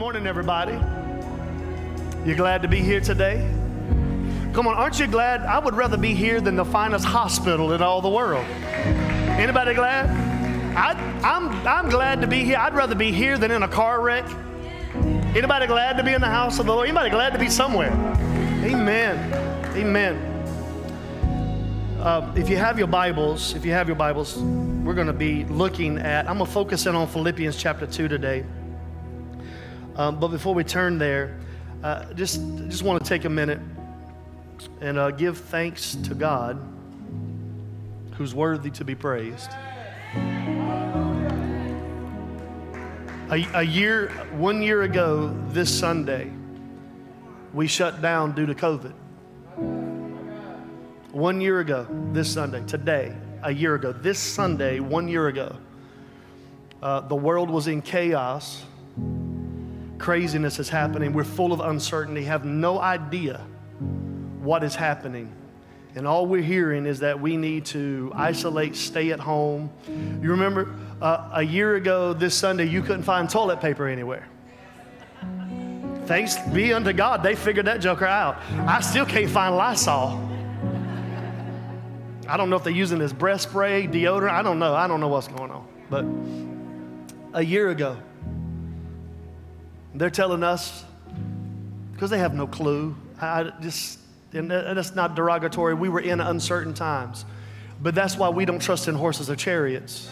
morning, everybody. You glad to be here today? Come on, aren't you glad? I would rather be here than the finest hospital in all the world. Anybody glad? I, I'm, I'm glad to be here. I'd rather be here than in a car wreck. Anybody glad to be in the house of the Lord? Anybody glad to be somewhere? Amen. Amen. Uh, if you have your Bibles, if you have your Bibles, we're going to be looking at, I'm going to focus in on Philippians chapter 2 today. Um, but before we turn there, uh, just, just want to take a minute and uh, give thanks to God who's worthy to be praised. A, a year, one year ago this Sunday, we shut down due to COVID. One year ago this Sunday, today, a year ago, this Sunday, one year ago, uh, the world was in chaos. Craziness is happening. We're full of uncertainty, have no idea what is happening. And all we're hearing is that we need to isolate, stay at home. You remember uh, a year ago this Sunday, you couldn't find toilet paper anywhere. Thanks be unto God, they figured that joker out. I still can't find Lysol. I don't know if they're using this breast spray, deodorant. I don't know. I don't know what's going on. But a year ago, they're telling us, because they have no clue, I just, and that's not derogatory, we were in uncertain times. But that's why we don't trust in horses or chariots.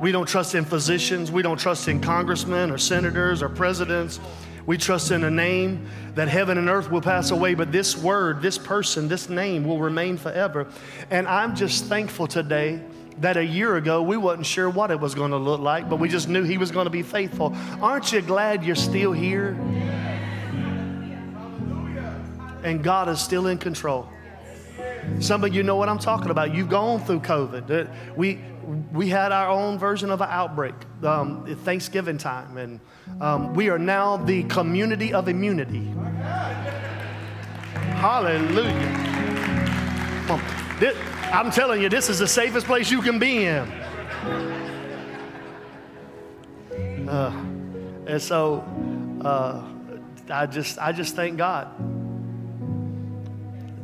We don't trust in physicians. We don't trust in congressmen or senators or presidents. We trust in a name that heaven and earth will pass away, but this word, this person, this name will remain forever. And I'm just thankful today that a year ago we wasn't sure what it was going to look like, but we just knew he was going to be faithful. Aren't you glad you're still here? And God is still in control. Some of you know what I'm talking about. You've gone through COVID. We, we had our own version of an outbreak, um, Thanksgiving time, and um, we are now the community of immunity. Hallelujah. This, I'm telling you, this is the safest place you can be in. Uh, and so uh, I just I just thank God.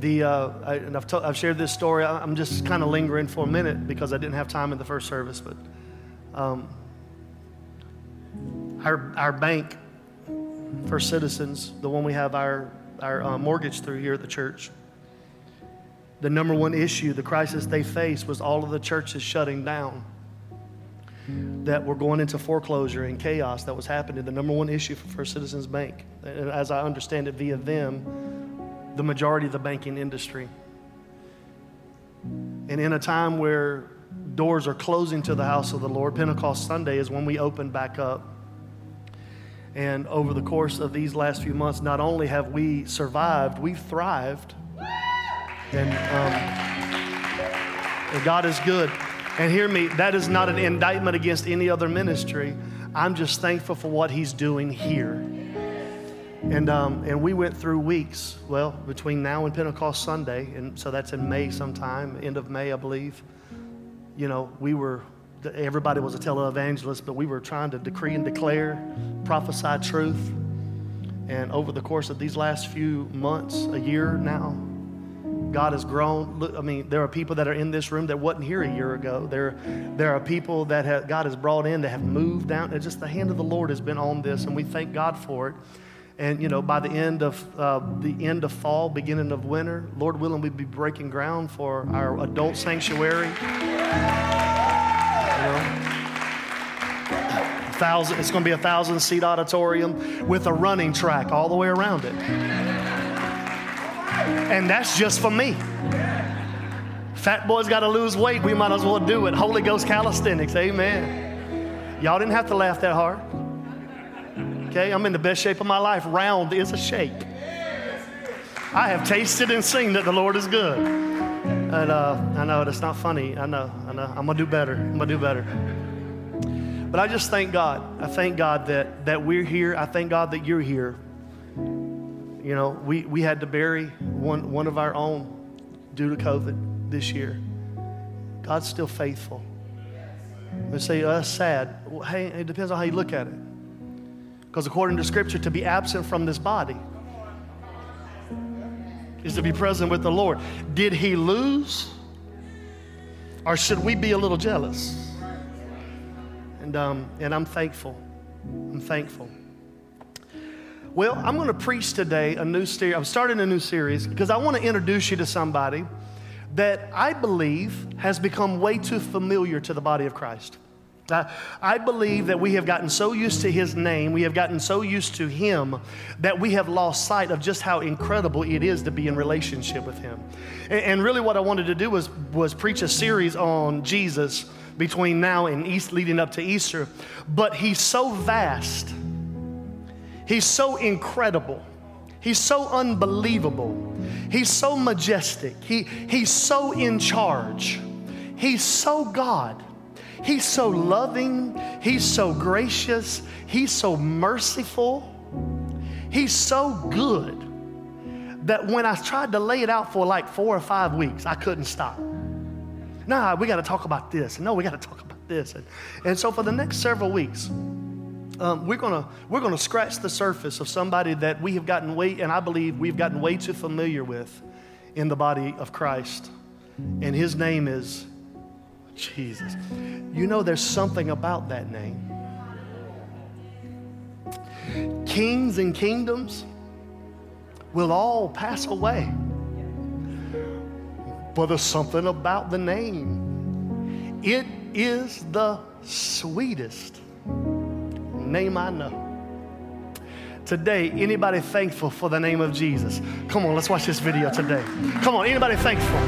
The, uh, I, and I've, to, I've shared this story. I'm just kind of lingering for a minute because I didn't have time in the first service. But um, our, our bank First Citizens, the one we have our, our uh, mortgage through here at the church, the number one issue, the crisis they faced was all of the churches shutting down, that were going into foreclosure and chaos that was happening. The number one issue for First Citizens Bank, and as I understand it via them, the majority of the banking industry. And in a time where doors are closing to the house of the Lord, Pentecost Sunday is when we open back up. And over the course of these last few months, not only have we survived, we've thrived. And, um, and God is good. And hear me, that is not an indictment against any other ministry. I'm just thankful for what He's doing here. And, um, and we went through weeks, well, between now and Pentecost Sunday, and so that's in May sometime, end of May, I believe. You know, we were everybody was a televangelist, but we were trying to decree and declare, prophesy truth. And over the course of these last few months, a year now, God has grown. I mean, there are people that are in this room that wasn't here a year ago. There, there are people that have, God has brought in that have moved down. And just the hand of the Lord has been on this, and we thank God for it. And you know, by the end of uh, the end of fall, beginning of winter, Lord willing, we'd be breaking ground for our adult sanctuary. thousand, it's going to be a thousand seat auditorium with a running track all the way around it. And that's just for me. Fat boy's got to lose weight. We might as well do it. Holy Ghost calisthenics. Amen. Y'all didn't have to laugh that hard. Okay, I'm in the best shape of my life. Round is a shape. I have tasted and seen that the Lord is good. And uh, I know that's not funny. I know, I know. I'm gonna do better. I'm gonna do better. But I just thank God. I thank God that that we're here. I thank God that you're here. You know, we, we had to bury one, one of our own due to COVID this year. God's still faithful. They say, oh, that's sad. Well, hey, it depends on how you look at it. Because according to Scripture, to be absent from this body is to be present with the Lord. Did he lose? Or should we be a little jealous? And, um, and I'm thankful. I'm thankful. Well, I'm going to preach today a new series. I'm starting a new series because I want to introduce you to somebody that I believe has become way too familiar to the body of Christ. Uh, I believe that we have gotten so used to his name, we have gotten so used to him, that we have lost sight of just how incredible it is to be in relationship with him. And, and really, what I wanted to do was, was preach a series on Jesus between now and East, leading up to Easter. But he's so vast, he's so incredible. He's so unbelievable. He's so majestic. He, he's so in charge. He's so God He's so loving, He's so gracious, He's so merciful, He's so good that when I tried to lay it out for like four or five weeks, I couldn't stop. Nah, we got to talk about this. No, we got to talk about this. And, and so for the next several weeks, um, we're gonna we're gonna scratch the surface of somebody that we have gotten way, and I believe we've gotten way too familiar with in the body of Christ. And his name is Jesus. You know, there's something about that name. Kings and kingdoms will all pass away. But there's something about the name. It is the sweetest name I know. Today, anybody thankful for the name of Jesus? Come on, let's watch this video today. Come on, anybody thankful?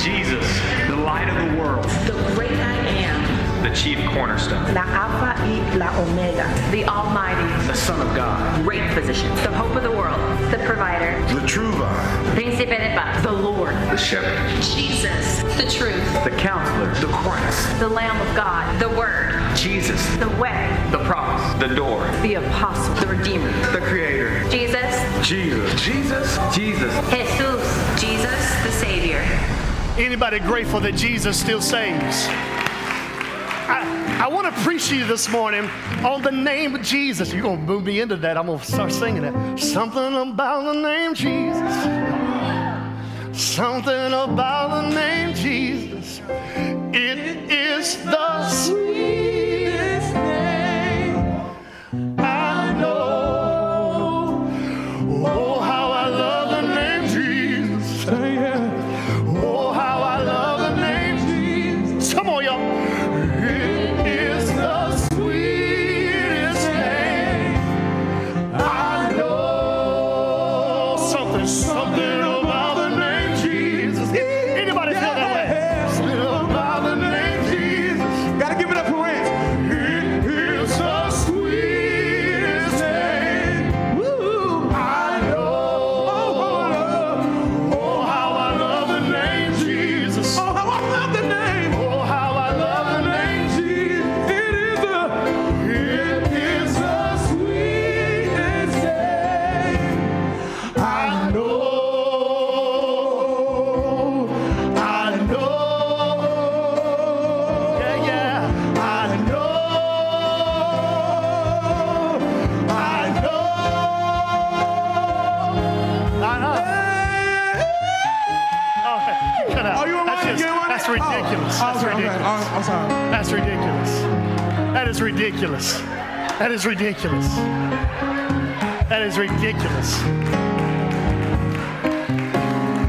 Jesus, the light of the world. The great I am. The chief cornerstone. La Alpha y la Omega. The Almighty. The Son of God. Great physician. The hope of the world. The provider. The true vine. Príncipe de paz. The Lord. The shepherd. Jesus. The truth. The counselor. The Christ. The Lamb of God. The Word. Jesus. The way. The promise. The door. The apostle. The Redeemer. The Creator. Jesus. Jesus. Jesus. Jesus. Jesus. Jesus, the Savior. Anybody grateful that Jesus still saves? I, want to preach to you this morning on the name of Jesus. You're going to move me into that. I'm going to start singing it. Something about the name Jesus. Something about the name Jesus. It is the sweetest That is ridiculous. That is ridiculous. That is ridiculous.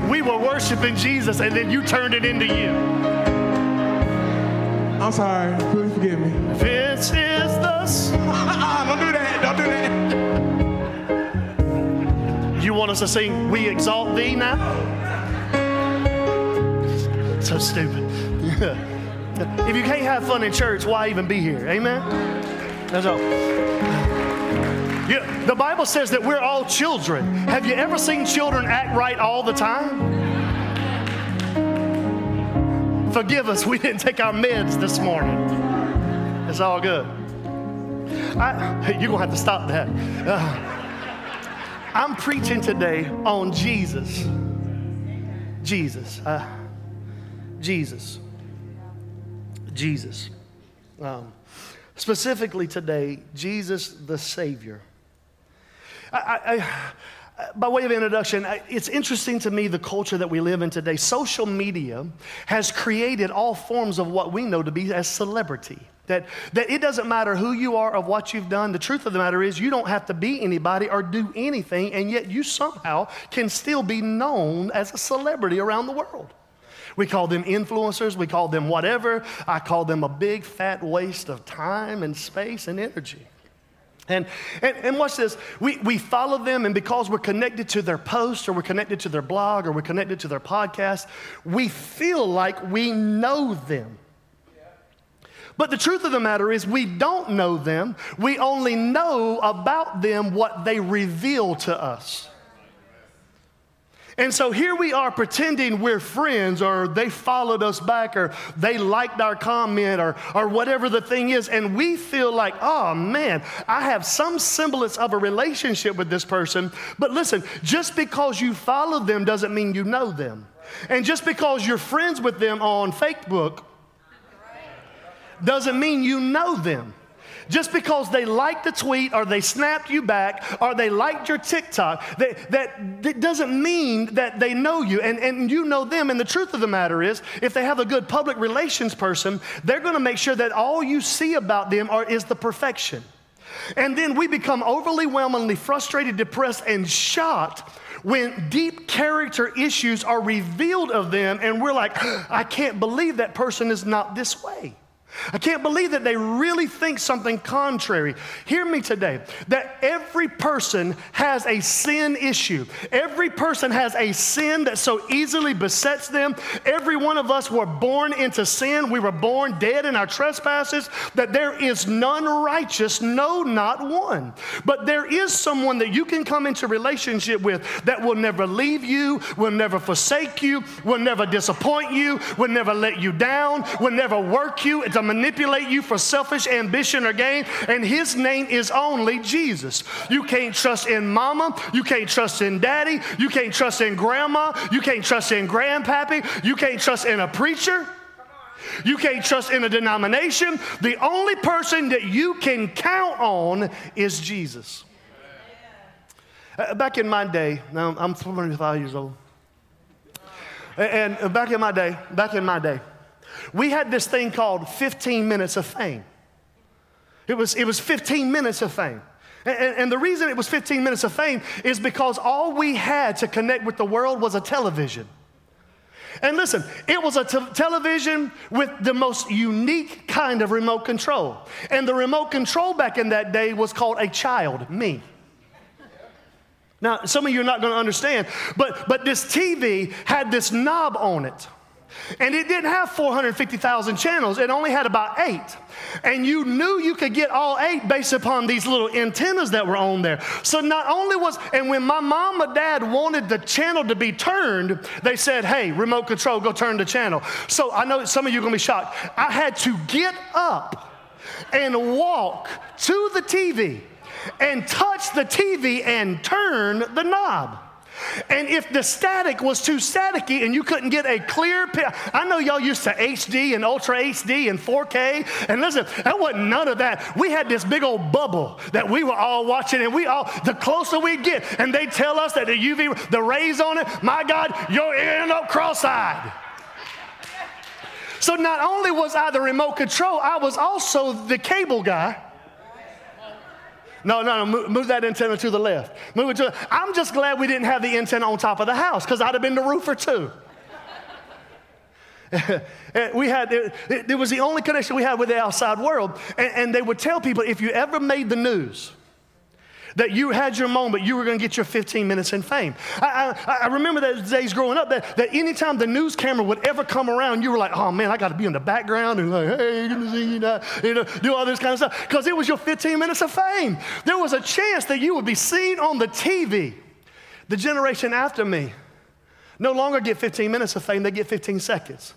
We were worshiping Jesus and then you turned it into you. I'm sorry. Please forgive me. This is the. Don't do that. Don't do that. You want us to sing We Exalt Thee now? So stupid. if you can't have fun in church, why even be here? Amen? That's all. Yeah, the Bible says that we're all children. Have you ever seen children act right all the time? Forgive us, we didn't take our meds this morning. It's all good. I, you're going to have to stop that. Uh, I'm preaching today on Jesus. Jesus. Uh, Jesus. Jesus. Um, specifically today, Jesus the Savior. I, I, I, by way of introduction, it's interesting to me the culture that we live in today. Social media has created all forms of what we know to be as celebrity. That, that it doesn't matter who you are or what you've done. The truth of the matter is, you don't have to be anybody or do anything, and yet you somehow can still be known as a celebrity around the world. We call them influencers, we call them whatever. I call them a big fat waste of time and space and energy. And, and, and watch this. We, we follow them, and because we're connected to their post, or we're connected to their blog, or we're connected to their podcast, we feel like we know them. But the truth of the matter is, we don't know them. We only know about them what they reveal to us. And so here we are pretending we're friends, or they followed us back, or they liked our comment, or, or whatever the thing is. And we feel like, oh man, I have some semblance of a relationship with this person. But listen, just because you follow them doesn't mean you know them. And just because you're friends with them on Facebook doesn't mean you know them. Just because they liked the tweet or they snapped you back or they liked your TikTok, they, that, that doesn't mean that they know you and, and you know them. And the truth of the matter is, if they have a good public relations person, they're going to make sure that all you see about them are, is the perfection. And then we become overwhelmingly frustrated, depressed, and shocked when deep character issues are revealed of them, and we're like, I can't believe that person is not this way. I can't believe that they really think something contrary. Hear me today that every person has a sin issue. Every person has a sin that so easily besets them. Every one of us were born into sin. We were born dead in our trespasses, that there is none righteous, no, not one. But there is someone that you can come into relationship with that will never leave you, will never forsake you, will never disappoint you, will never let you down, will never work you. It's a manipulate you for selfish ambition or gain, and his name is only Jesus. You can't trust in mama, you can't trust in daddy, you can't trust in grandma, you can't trust in grandpappy, you can't trust in a preacher. You can't trust in a denomination. The only person that you can count on is Jesus. Uh, back in my day, now I'm 25 years old. And back in my day, back in my day, we had this thing called 15 minutes of fame. It was, it was 15 minutes of fame. And, and the reason it was 15 minutes of fame is because all we had to connect with the world was a television. And listen, it was a t- television with the most unique kind of remote control. And the remote control back in that day was called a child, me. Now, some of you are not going to understand, but, but this TV had this knob on it. And it didn't have 450,000 channels, it only had about eight. And you knew you could get all eight based upon these little antennas that were on there. So not only was, and when my mom or dad wanted the channel to be turned, they said, hey, remote control, go turn the channel. So I know some of you are gonna be shocked. I had to get up and walk to the TV and touch the TV and turn the knob. And if the static was too staticky and you couldn't get a clear picture, I know y'all used to HD and Ultra HD and 4K. And listen, that wasn't none of that. We had this big old bubble that we were all watching, and we all, the closer we get, and they tell us that the UV, the rays on it, my God, you'll end up cross eyed. So not only was I the remote control, I was also the cable guy no, no, no, move, move, that antenna to the left. Move it to. I'm just glad we didn't have the antenna on top of the house because I'd have been the roofer too. we had it, it, was the only connection we had with the outside world, and, and they would tell people if you ever made the news, that you had your moment, you were going to get your 15 minutes in fame. I, I, I remember those days growing up that, that anytime the news camera would ever come around, you were like, oh man, I got to be in the background and like, hey, good to see you you know, do all this kind of stuff because it was your 15 minutes of fame. There was a chance that you would be seen on the TV. The generation after me no longer get 15 minutes of fame, they get 15 seconds.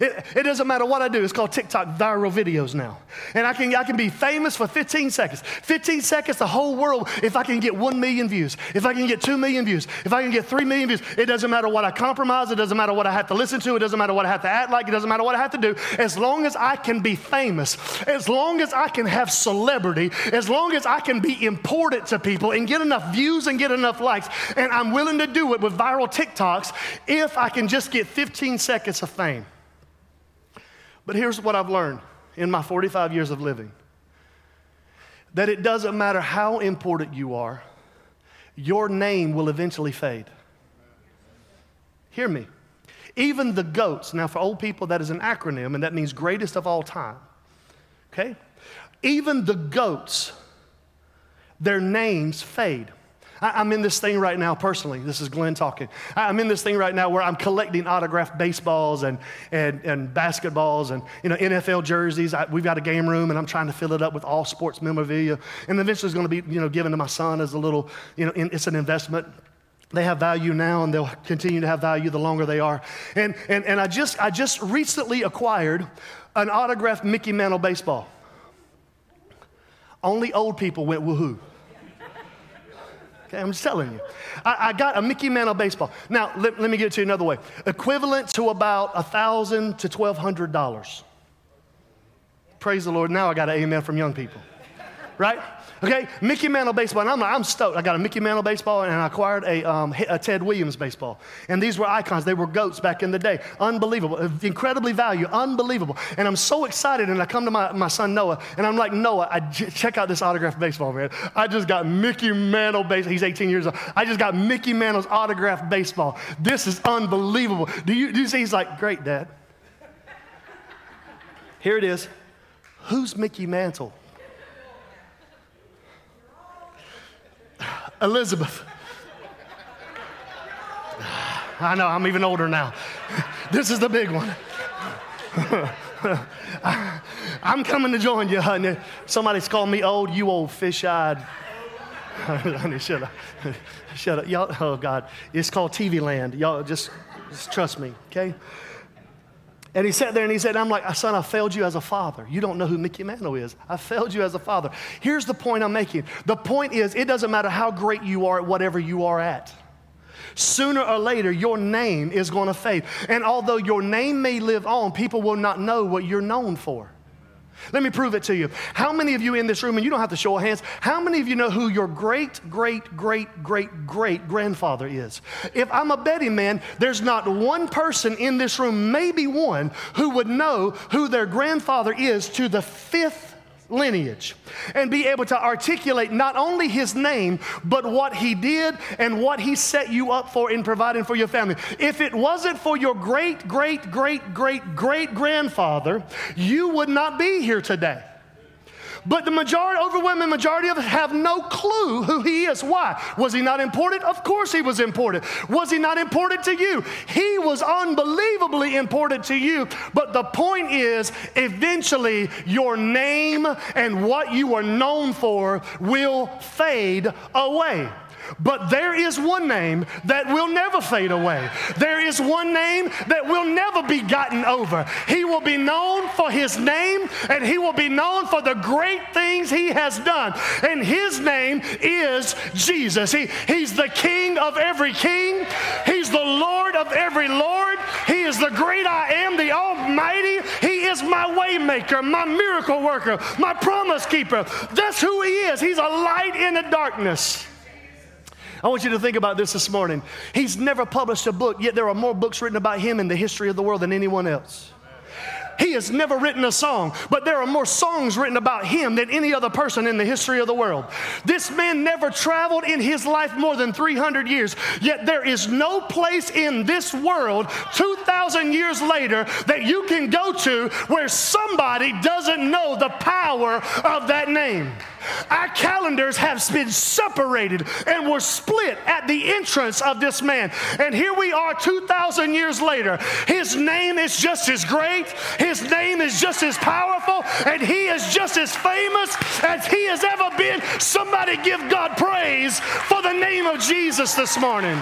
It, it, doesn't matter what I do. It's called TikTok viral videos now. And I can, I can be famous for 15 seconds. 15 seconds, the whole world, if I can get 1 million views, if I can get 2 million views, if I can get 3 million views, it doesn't matter what I compromise, it doesn't matter what I have to listen to, it doesn't matter what I have to act like, it doesn't matter what I have to do. As long as I can be famous, as long as I can have celebrity, as long as I can be important to people and get enough views and get enough likes, and I'm willing to do it with viral TikToks if I can just get 15 seconds of fame. But here's what I've learned in my 45 years of living that it doesn't matter how important you are, your name will eventually fade. Hear me. Even the goats, now for old people, that is an acronym, and that means greatest of all time. Okay? Even the goats, their names fade. I, am in this thing right now personally. This is Glenn talking. I'm in this thing right now where I'm collecting autographed baseballs and, and, and basketballs and you know, NFL jerseys. I, we've got a game room and I'm trying to fill it up with all sports memorabilia. And eventually it's going to be you know, given to my son as a little, you know, in, it's an investment. They have value now and they'll continue to have value the longer they are. And, and, and I, just, I just recently acquired an autographed Mickey Mantle baseball. Only old people went woohoo. Okay, I'm just telling you. I, I got a Mickey Mantle baseball. Now, let, let me get it to you another way. Equivalent to about a thousand to twelve hundred dollars. Praise the Lord. Now I got an amen from young people. Right? Okay, Mickey Mantle baseball. And I'm, I'm stoked. I got a Mickey Mantle baseball and I acquired a, um, a Ted Williams baseball. And these were icons. They were goats back in the day. Unbelievable. Incredibly valuable. Unbelievable. And I'm so excited. And I come to my, my son Noah and I'm like, Noah, I j- check out this autographed baseball, man. I just got Mickey Mantle baseball. He's 18 years old. I just got Mickey Mantle's autographed baseball. This is unbelievable. Do you, do you see? He's like, great, Dad. Here it is. Who's Mickey Mantle? Elizabeth. I know, I'm even older now. This is the big one. I'm coming to join you, honey. Somebody's called me old, you old fish eyed. honey, shut up. Shut up. Y'all, oh, God. It's called TV land. Y'all just, just trust me, okay? And he sat there and he said, I'm like, son, I failed you as a father. You don't know who Mickey Mantle is. I failed you as a father. Here's the point I'm making. The point is, it doesn't matter how great you are at whatever you are at. Sooner or later, your name is going to fade. And although your name may live on, people will not know what you're known for. Let me prove it to you. How many of you in this room, and you don't have to show hands, how many of you know who your great, great, great, great, great grandfather is? If I'm a betting man, there's not one person in this room, maybe one, who would know who their grandfather is to the fifth lineage and be able to articulate not only his name, but what he did and what he set you up for in providing for your family. If it wasn't for your great, great, great, great, great grandfather, you would not be here today. But the majority, overwhelming majority of us have no clue who he is. Why? Was he not important? Of course he was important. Was he not important to you? He was unbelievably important to you. But the point is, eventually, your name and what you are known for will fade away. But there is one name that will never fade away. There is one name that will never be gotten over. He will be known for his name and he will be known for the great things he has done. And his name is Jesus. He, he's the king of every king, he's the Lord of every Lord. He is the great I am, the Almighty. He is my waymaker, my miracle worker, my promise keeper. That's who he is. He's a light in the darkness. I want you to think about this this morning. He's never published a book, yet there are more books written about him in the history of the world than anyone else. He has never written a song, but there are more songs written about him than any other person in the history of the world. This man never traveled in his life more than 300 years, yet there is no place in this world 2,000 years later that you can go to where somebody doesn't know the power of that name. Our calendars have been separated and were split at the entrance of this man. And here we are 2,000 years later. His name is just as great, his name is just as powerful, and he is just as famous as he has ever been. Somebody give God praise for the name of Jesus this morning.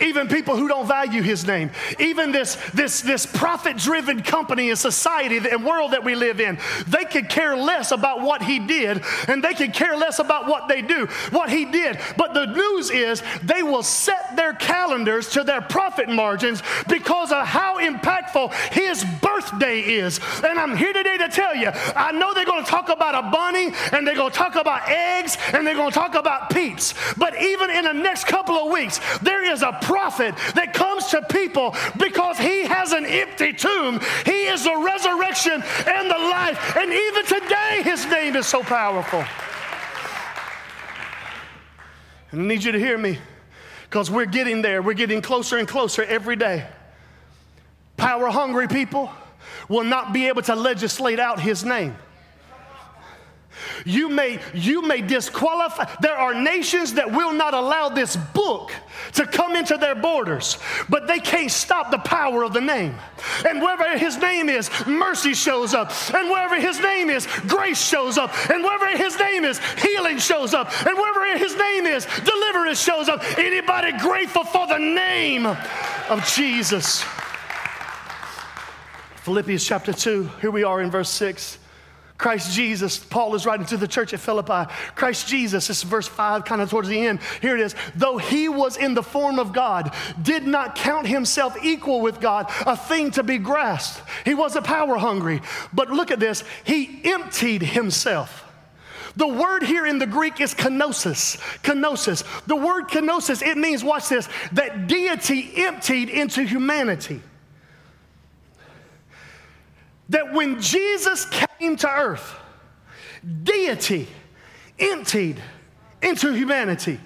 Even people who don't value his name, even this, this, this profit driven company and society and world that we live in, they could care less about what he did and they could care less about what they do, what he did. But the news is they will set their calendars to their profit margins because of how impactful his birthday is. And I'm here today to tell you, I know they're going to talk about a bunny and they're going to talk about eggs and they're going to talk about peeps. But even in the next couple of weeks, there is a prophet that comes to people because he has an empty tomb. He is the resurrection and the life. And even today, his name is so powerful. And I need you to hear me because we're getting there. We're getting closer and closer every day. Power hungry people will not be able to legislate out his name. You may, you may disqualify. There are nations that will not allow this book to come into their borders, but they can't stop the power of the name. And wherever his name is, mercy shows up. And wherever his name is, grace shows up. And wherever his name is, healing shows up. And wherever his name is, deliverance shows up. Anybody grateful for the name of Jesus? Philippians chapter 2, here we are in verse 6. Christ Jesus, Paul is writing to the church at Philippi. Christ Jesus, this is verse 5, kind of towards the end. Here it is. Though he was in the form of God, did not count himself equal with God, a thing to be grasped. He wasn't power hungry. But look at this, he emptied himself. The word here in the Greek is kenosis. Kenosis. The word kenosis, it means, watch this, that deity emptied into humanity that when Jesus came to earth, deity emptied into humanity,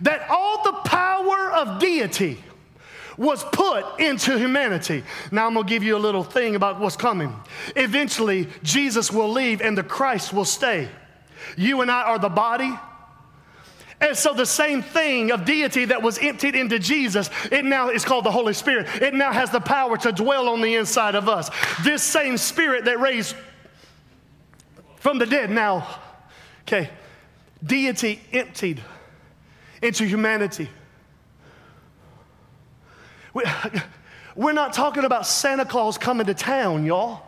that all the power of deity was put into humanity. Now I'm gonna give you a little thing about what's coming. Eventually, Jesus will leave and the Christ will stay. You and I are the body, and so the same thing of deity that was emptied into Jesus, it now is called the Holy Spirit. It now has the power to dwell on the inside of us. This same spirit that raised from the dead now, okay, deity emptied into humanity. We're not talking about Santa Claus coming to town, y'all.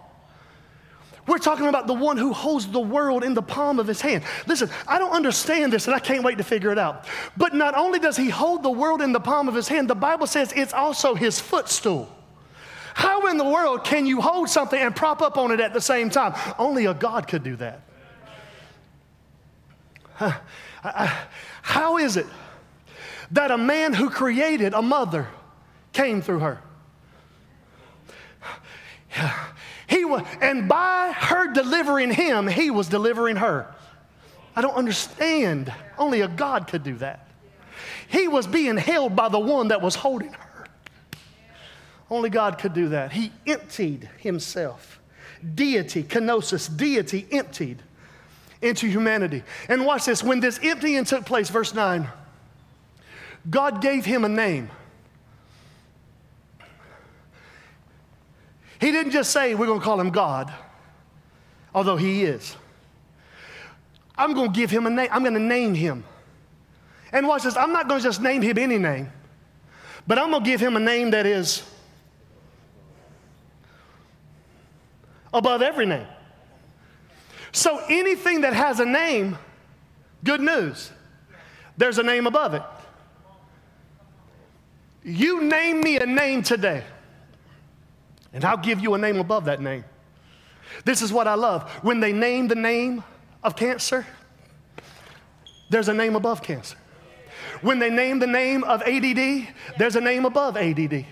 We're talking about the one who holds the world in the palm of his hand. Listen, I don't understand this and I can't wait to figure it out. But not only does he hold the world in the palm of his hand, the Bible says it's also his footstool. How in the world can you hold something and prop up on it at the same time? Only a God could do that. How is it that a man who created a mother came through her? He and by her delivering him, he was delivering her. I don't understand. Only a God could do that. He was being held by the one that was holding her. Only God could do that. He emptied himself. Deity, kenosis, deity emptied into humanity. And watch this when this emptying took place, verse 9, God gave him a name. He didn't just say, We're going to call him God, although he is. I'm going to give him a name. I'm going to name him. And watch this. I'm not going to just name him any name, but I'm going to give him a name that is above every name. So anything that has a name, good news, there's a name above it. You name me a name today. And I'll give you a name above that name. This is what I love. When they name the name of cancer, there's a name above cancer. When they name the name of ADD, there's a name above ADD.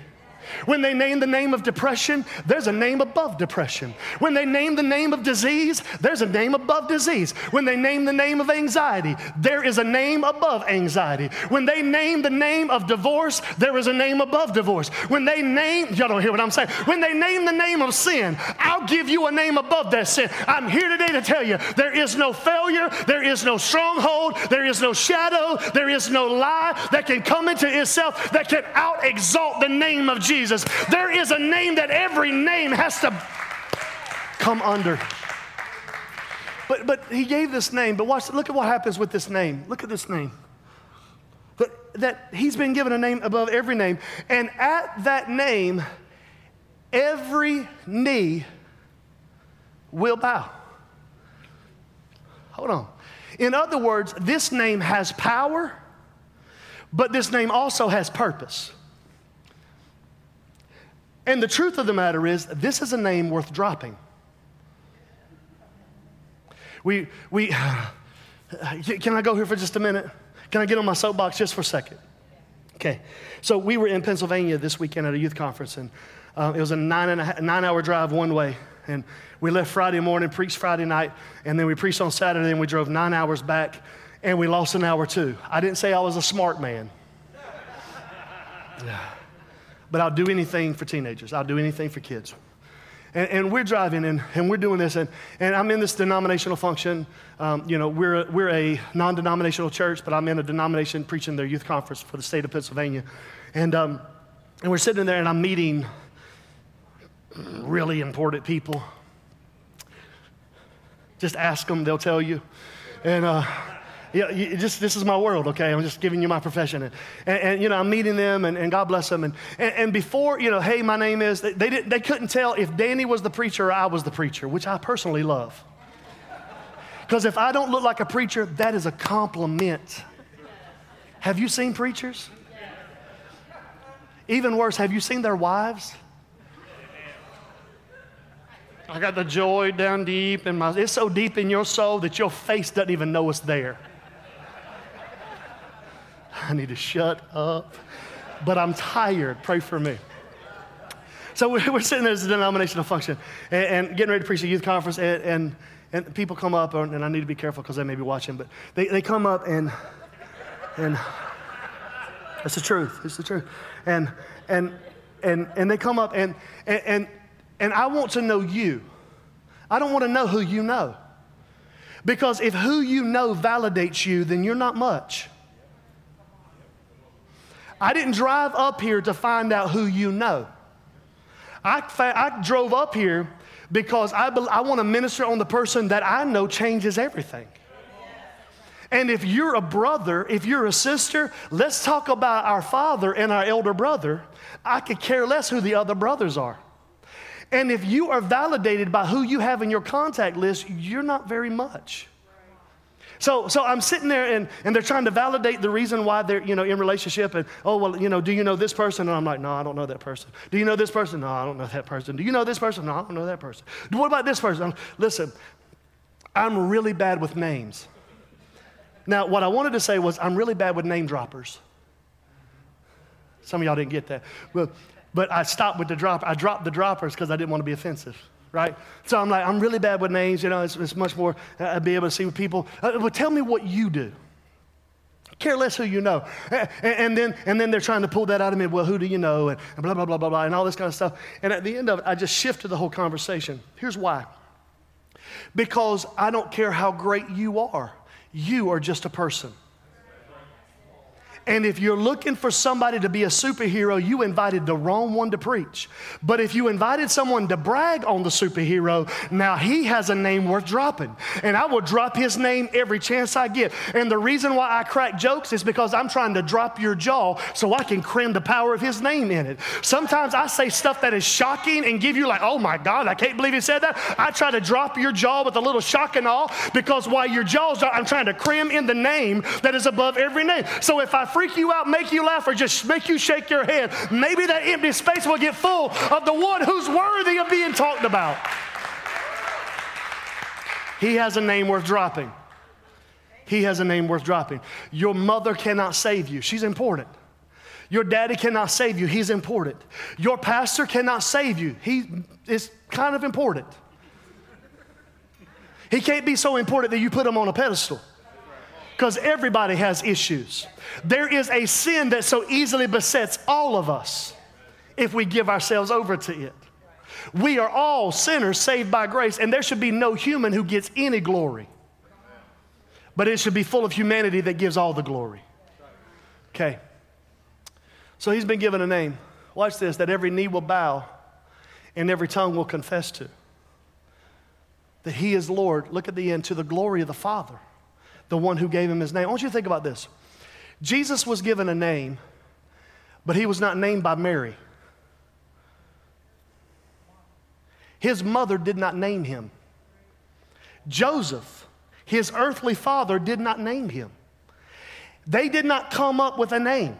When they name the name of depression, there's a name above depression. When they name the name of disease, there's a name above disease. When they name the name of anxiety, there is a name above anxiety. When they name the name of divorce, there is a name above divorce. When they name, y'all don't hear what I'm saying. When they name the name of sin, I'll give you a name above that sin. I'm here today to tell you there is no failure, there is no stronghold, there is no shadow, there is no lie that can come into itself that can out exalt the name of Jesus. Jesus. There is a name that every name has to come under. But, but he gave this name, but watch, look at what happens with this name. Look at this name. But that he's been given a name above every name. And at that name, every knee will bow. Hold on. In other words, this name has power, but this name also has purpose. And the truth of the matter is, this is a name worth dropping. We, we, can I go here for just a minute? Can I get on my soapbox just for a second? Okay. So we were in Pennsylvania this weekend at a youth conference, and uh, it was a nine, and a nine hour drive one way. And we left Friday morning, preached Friday night, and then we preached on Saturday, and we drove nine hours back, and we lost an hour too. I didn't say I was a smart man. But I'll do anything for teenagers, I'll do anything for kids. And, and we're driving and, and we're doing this, and, and I'm in this denominational function. Um, you know, we're, a, we're a non denominational church, but I'm in a denomination preaching their youth conference for the state of Pennsylvania. And, um, and we're sitting there, and I'm meeting really important people. Just ask them, they'll tell you. And, uh, yeah, you just this is my world, okay? I'm just giving you my profession. And, and, and you know, I'm meeting them, and, and God bless them. And, and, and, before, you know, hey, my name is, they, they, didn't, they couldn't tell if Danny was the preacher or I was the preacher, which I personally love. Because if I don't look like a preacher, that is a compliment. Have you seen preachers? Even worse, have you seen their wives? I got the joy down deep in my, it's so deep in your soul that your face doesn't even know it's there. I need to shut up. But I'm tired. Pray for me. So we're, sitting there as a denominational function and, and, getting ready to preach a youth conference, and, and, and people come up, and I need to be careful because they may be watching, but they, they come up and, and that's the truth. It's the truth. And, and, and, and they come up, and, and, and I want to know you. I don't want to know who you know. Because if who you know validates you, then you're not much. I didn't drive up here to find out who you know. I, I drove up here because I, I want to minister on the person that I know changes everything. And if you're a brother, if you're a sister, let's talk about our father and our elder brother. I could care less who the other brothers are. And if you are validated by who you have in your contact list, you're not very much. So, so I'm sitting there and, and they're trying to validate the reason why they're, you know, in relationship and, oh, well, you know, do you know this person? And I'm like, no, I don't know that person. Do you know this person? No, I don't know that person. Do you know this person? No, I don't know that person. What about this person? Listen, I'm really bad with names. Now, what I wanted to say was I'm really bad with name droppers. Some of y'all didn't get that. Well, but I stopped with the drop. I dropped the droppers because I didn't want to be offensive right? So I'm like, I'm really bad with names, you know, it's, it's much more, uh, I'd be able to see with people, uh, tell me what you do. Care less who you know. And, and, then, and then they're trying to pull that out of me, well, who do you know? And, and blah, blah, blah, blah, blah, and all this kind of stuff. And at the end of it, I just shifted the whole conversation. Here's why. Because I don't care how great you are, you are just a person. And if you're looking for somebody to be a superhero, you invited the wrong one to preach. But if you invited someone to brag on the superhero, now he has a name worth dropping. And I will drop his name every chance I get. And the reason why I crack jokes is because I'm trying to drop your jaw so I can cram the power of his name in it. Sometimes I say stuff that is shocking and give you, like, oh my God, I can't believe he said that. I try to drop your jaw with a little shock and awe because while your jaw's, are, I'm trying to cram in the name that is above every name. So if I freak you out, make you laugh, or just make you shake your head, maybe that empty space will get full of the one who's worthy of being talked about. He has a name worth dropping. He has a name worth dropping. Your mother cannot save you, she's important. Your daddy cannot save you, he's important. Your pastor cannot save you, he is kind of important. He can't be so important that you put him on a pedestal because everybody has issues. There is a sin that so easily besets all of us if we give ourselves over to it. We are all sinners saved by grace, and there should be no human who gets any glory. But it should be full of humanity that gives all the glory. Okay. So he's been given a name. Watch this that every knee will bow and every tongue will confess to. That he is Lord. Look at the end to the glory of the Father the one who gave him his name. I want you to think about this. Jesus was given a name, but he was not named by Mary. His mother did not name him. Joseph, his earthly father, did not name him. They did not come up with a name.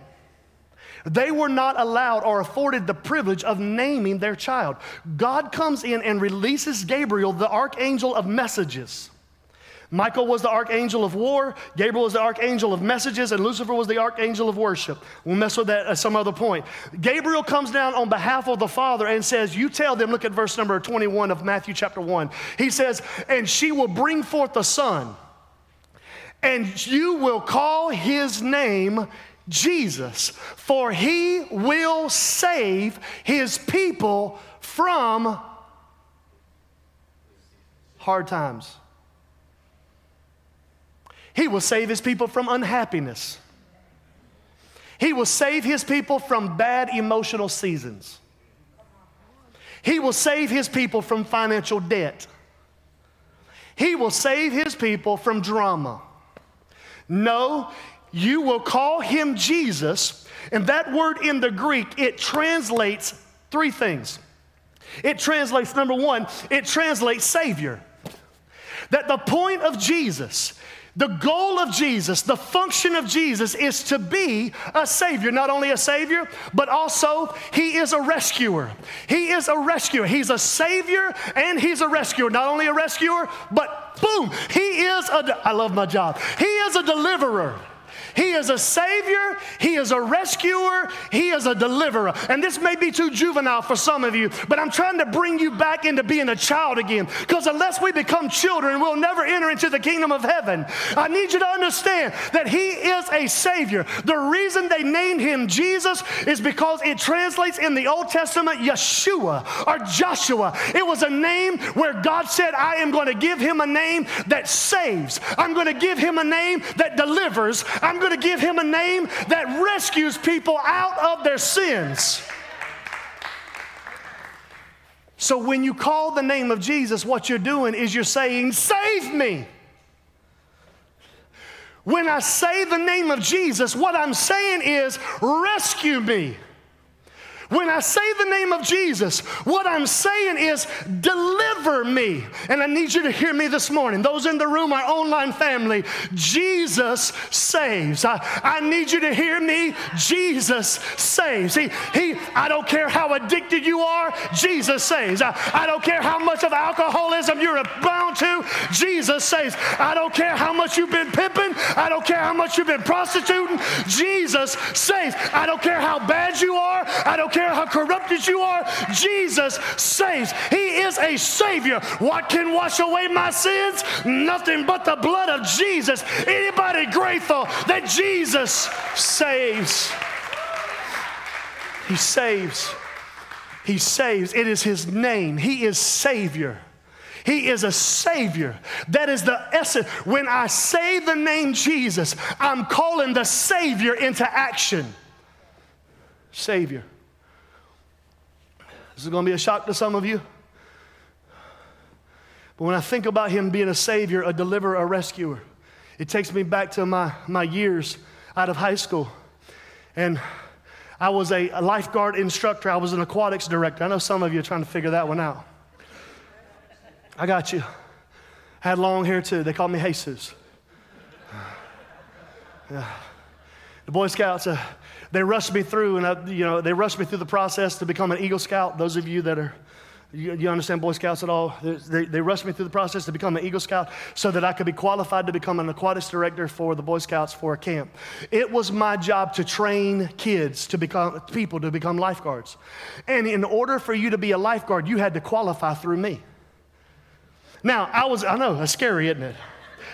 They were not allowed or afforded the privilege of naming their child. God comes in and releases Gabriel, the archangel of messages. Michael was the archangel of war, Gabriel was the archangel of messages, and Lucifer was the archangel of worship. We'll mess with that at some other point. Gabriel comes down on behalf of the Father and says, You tell them, look at verse number 21 of Matthew chapter 1. He says, And she will bring forth a son, and you will call his name Jesus, for he will save his people from hard times. He will save his people from unhappiness. He will save his people from bad emotional seasons. He will save his people from financial debt. He will save his people from drama. No, you will call him Jesus, and that word in the Greek, it translates three things. It translates, number one, it translates Savior. That the point of Jesus the goal of Jesus, the function of Jesus is to be a Savior. Not only a Savior, but also He is a rescuer. He is a rescuer. He's a Savior and He's a rescuer. Not only a rescuer, but boom, He is a, I love my job. He is a deliverer. He is a savior, He is a rescuer, He is a deliverer. And this may be too juvenile for some of you, but I'm trying to bring you back into being a child again. Because unless we become children, we'll never enter into the kingdom of heaven. I need you to understand that He is a savior. The reason they named Him Jesus is because it translates in the Old Testament Yeshua or Joshua. It was a name where God said, I am going to give him a name that saves, I'm going to give him a name that delivers, I'm going going to give him a name that rescues people out of their sins. So when you call the name of Jesus, what you're doing is you're saying, Save me. When I say the name of Jesus, what I'm saying is, Rescue me. When I say the name of Jesus, what I'm saying is, deliver me. And I need you to hear me this morning. Those in the room, our online family, Jesus saves. I, I need you to hear me. Jesus saves. He, he, I don't care how addicted you are, Jesus saves. I, I don't care how much of alcoholism you're bound to, Jesus saves. I don't care how much you've been pimping, I don't care how much you've been prostituting, Jesus saves. I don't care how bad you are, I don't care how corrupted you are, Jesus saves. He is a Savior. What can wash away my sins? Nothing but the blood of Jesus. Anybody grateful that Jesus saves? He saves. He saves. It is His name. He is Savior. He is a Savior. That is the essence. When I say the name Jesus, I'm calling the Savior into action. Savior. This is going to be a shock to some of you. But when I think about him being a savior, a deliverer, a rescuer, it takes me back to my, my years out of high school. And I was a, a lifeguard instructor, I was an aquatics director. I know some of you are trying to figure that one out. I got you. Had long hair too. They called me Jesus. Yeah. The Boy Scouts, uh, they rushed me through, and I, you know, they rushed me through the process to become an Eagle Scout. Those of you that are, you, you understand Boy Scouts at all? They, they rushed me through the process to become an Eagle Scout so that I could be qualified to become an aquatics director for the Boy Scouts for a camp. It was my job to train kids to become people to become lifeguards. And in order for you to be a lifeguard, you had to qualify through me. Now, I was, I know, that's scary, isn't it?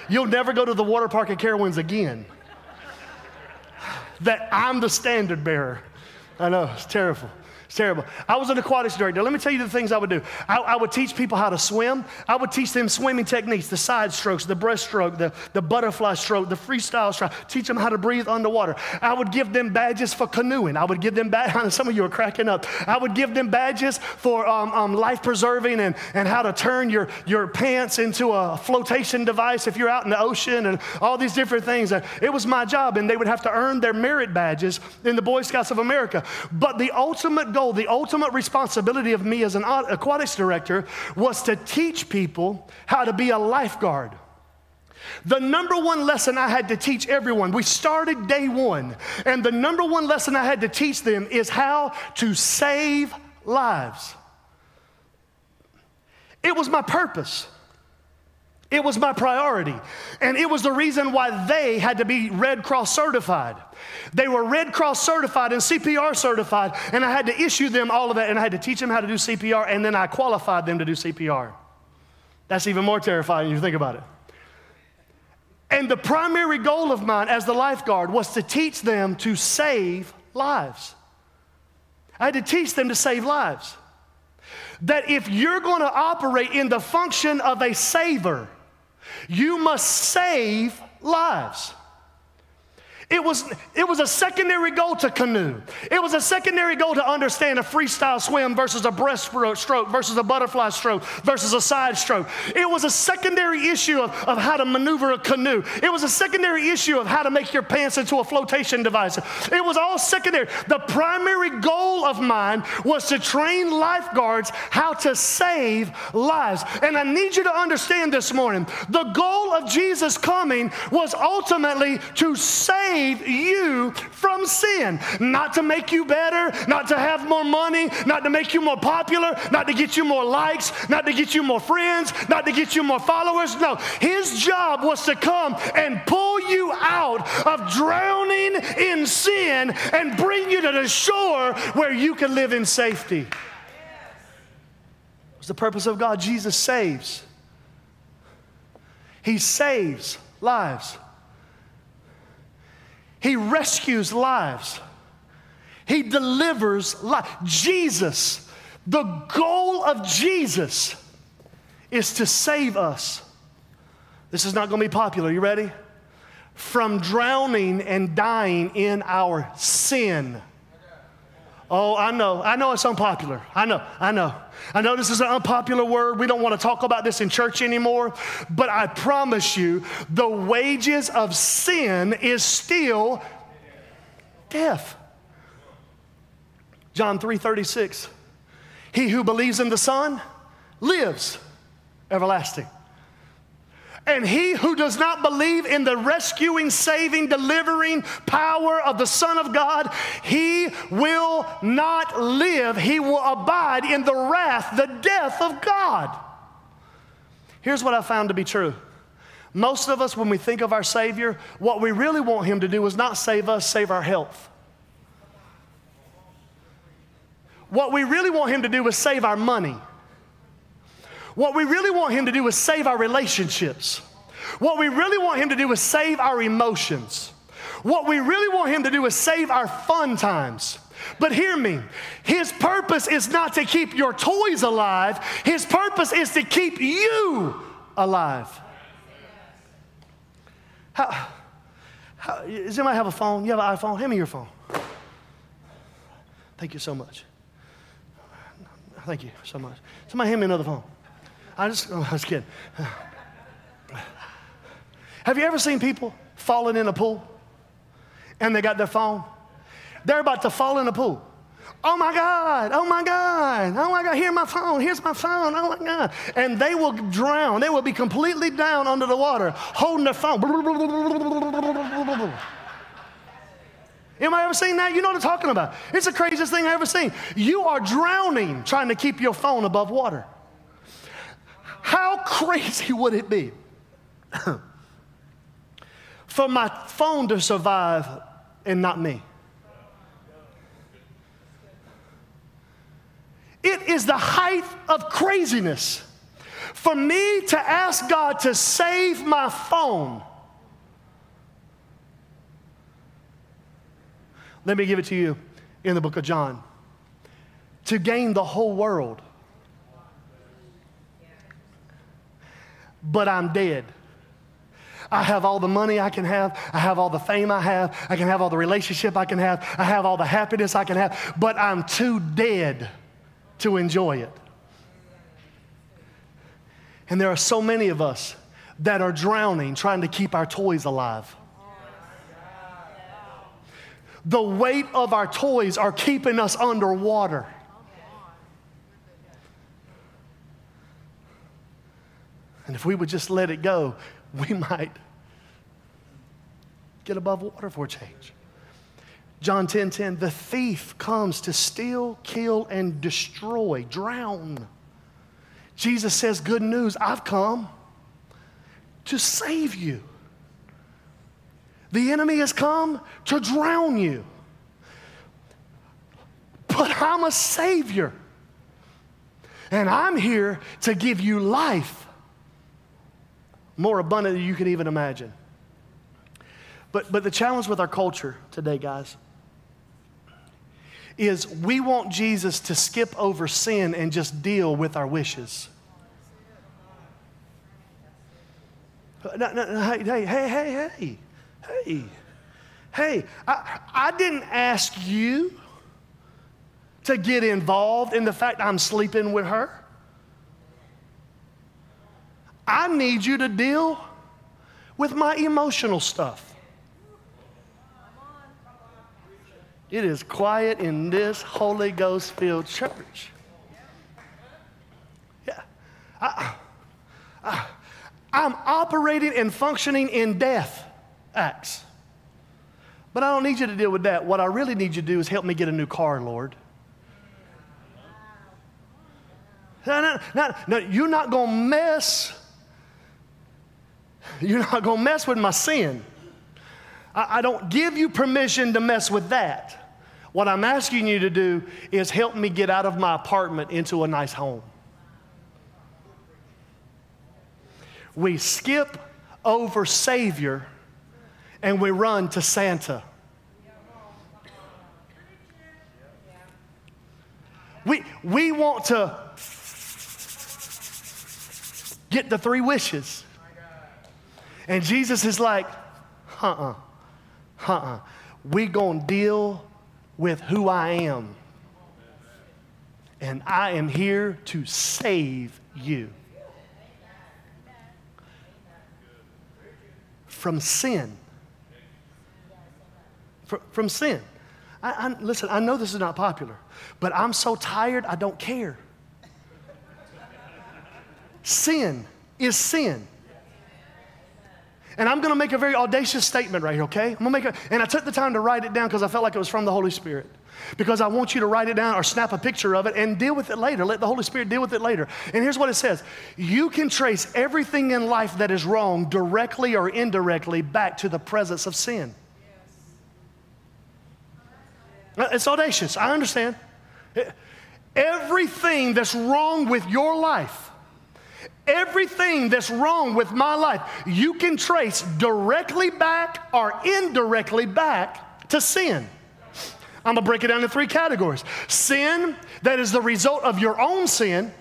You'll never go to the water park at Carowinds again that I'm the standard bearer. I know, it's terrible. Terrible. I was an aquatics director. Let me tell you the things I would do. I, I, would teach people how to swim. I would teach them swimming techniques, the side strokes, the breaststroke, the, the butterfly stroke, the freestyle stroke. Teach them how to breathe underwater. I would give them badges for canoeing. I would give them badges. Some of you are cracking up. I would give them badges for um, um, life preserving and, and how to turn your, your pants into a flotation device if you're out in the ocean and all these different things. It was my job, and they would have to earn their merit badges in the Boy Scouts of America. But the ultimate goal, the ultimate responsibility of me as an aquatics director was to teach people how to be a lifeguard. The number one lesson I had to teach everyone, we started day one, and the number one lesson I had to teach them is how to save lives. It was my purpose. It was my priority. And it was the reason why they had to be Red Cross certified. They were Red Cross certified and CPR certified, and I had to issue them all of that, and I had to teach them how to do CPR, and then I qualified them to do CPR. That's even more terrifying if you think about it. And the primary goal of mine as the lifeguard was to teach them to save lives. I had to teach them to save lives. That if you're going to operate in the function of a saver, you must save lives. It was, it was a secondary goal to canoe. It was a secondary goal to understand a freestyle swim versus a breaststroke versus a butterfly stroke versus a side stroke. It was a secondary issue of, of how to maneuver a canoe. It was a secondary issue of how to make your pants into a flotation device. It was all secondary. The primary goal of mine was to train lifeguards how to save lives. And I need you to understand this morning the goal of Jesus coming was ultimately to save save you from sin. Not to make you better, not to have more money, not to make you more popular, not to get you more likes, not to get you more friends, not to get you more followers. No, his job was to come and pull you out of drowning in sin and bring you to the shore where you can live in safety. It's the purpose of God. Jesus saves. He saves lives. He rescues lives. He delivers life. Jesus, the goal of Jesus is to save us. This is not going to be popular. You ready? From drowning and dying in our sin. Oh, I know. I know it's unpopular. I know. I know. I know this is an unpopular word. We don't want to talk about this in church anymore. But I promise you, the wages of sin is still death. John 3 36. He who believes in the Son lives everlasting. And he who does not believe in the rescuing, saving, delivering power of the Son of God, he will not live. He will abide in the wrath, the death of God. Here's what I found to be true. Most of us, when we think of our Savior, what we really want Him to do is not save us, save our health. What we really want Him to do is save our money. What we really want Him to do is save our relationships. What we really want Him to do is save our emotions. What we really want Him to do is save our fun times. But hear me, His purpose is not to keep your toys alive, His purpose is to keep you alive. How, how, does anybody have a phone? You have an iPhone? Hand me your phone. Thank you so much. Thank you so much. Somebody hand me another phone. I just, oh, I was kidding. Have you ever seen people falling in a pool and they got their phone? They're about to fall in a pool. Oh my God, oh my God, oh my God, here's my phone, here's my phone, oh my God. And they will drown, they will be completely down under the water, holding their phone. Anybody ever seen that? You know what I'm talking about. It's the craziest thing I ever seen. You are drowning trying to keep your phone above water. How crazy would it be for my phone to survive and not me? It is the height of craziness for me to ask God to save my phone. Let me give it to you in the book of John. to gain the whole world, but I'm dead. I have all the money I can have. I have all the fame I have. I can have all the relationship I can have. I have all the happiness I can have, but I'm too dead to enjoy it. And there are so many of us that are drowning trying to keep our toys alive. The weight of our toys are keeping us underwater. And if we would just let it go, we might get above water for a change. John 10 10, the thief comes to steal, kill, and destroy, drown. Jesus says, Good news, I've come to save you. The enemy has come to drown you. But I'm a savior. And I'm here to give you life more abundant than you can even imagine. But, but the challenge with our culture today, guys, is we want Jesus to skip over sin and just deal with our wishes. No, no, no, hey, hey, hey, hey, hey, hey, hey, I, I didn't ask you to get involved in the fact I'm sleeping with her. I need you to deal with my emotional stuff. It is quiet in this Holy Ghost filled church. Yeah. I, I, I'm operating and functioning in death acts. But I don't need you to deal with that. What I really need you to do is help me get a new car, Lord. No, no, no, no you're not going to mess. You're not going to mess with my sin. I, I don't give you permission to mess with that. What I'm asking you to do is help me get out of my apartment into a nice home. We skip over Savior and we run to Santa. We, we want to get the three wishes. And Jesus is like, uh uh-uh, uh, uh-uh. We gonna deal with who I am. And I am here to save you from sin. From, from sin. I, I, listen, I know this is not popular, but I'm so tired, I don't care. sin is sin. And I'm going to make a very audacious statement right here, okay? I'm going to make a, and I took the time to write it down because I felt like it was from the Holy Spirit. Because I want you to write it down or snap a picture of it and deal with it later. Let the Holy Spirit deal with it later. And here's what it says You can trace everything in life that is wrong directly or indirectly back to the presence of sin. It's audacious, I understand. Everything that's wrong with your life Everything that's wrong with my life, you can trace directly back or indirectly back to sin. I'm gonna break it down into three categories sin that is the result of your own sin,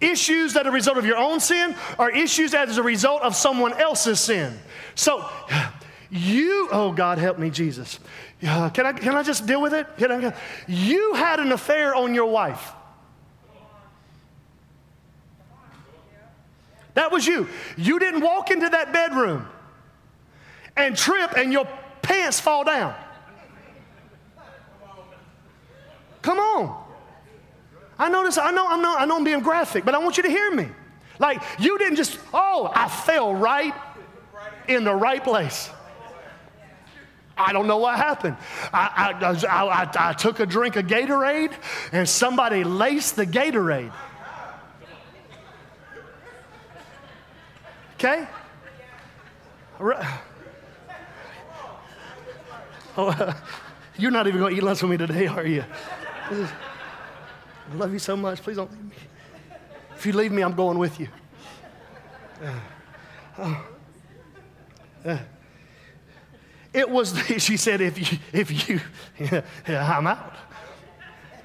issues that are a result of your own sin, or issues that is a result of someone else's sin. So, you, oh God, help me, Jesus. Uh, can, I, can I just deal with it? I, you had an affair on your wife. That was you. You didn't walk into that bedroom and trip and your pants fall down. Come on. I know I know, I know, I know I'm being graphic, but I want you to hear me. Like, you didn't just, oh, I fell right in the right place. I don't know what happened. I, I, I, I, took a drink of Gatorade and somebody laced the Gatorade. Okay? Oh, uh, you're not even going to eat lunch with me today, are you? I love you so much. Please don't leave me. If you leave me, I'm going with you. Uh, oh. uh, it was, she said, if you, if you, yeah, I'm out.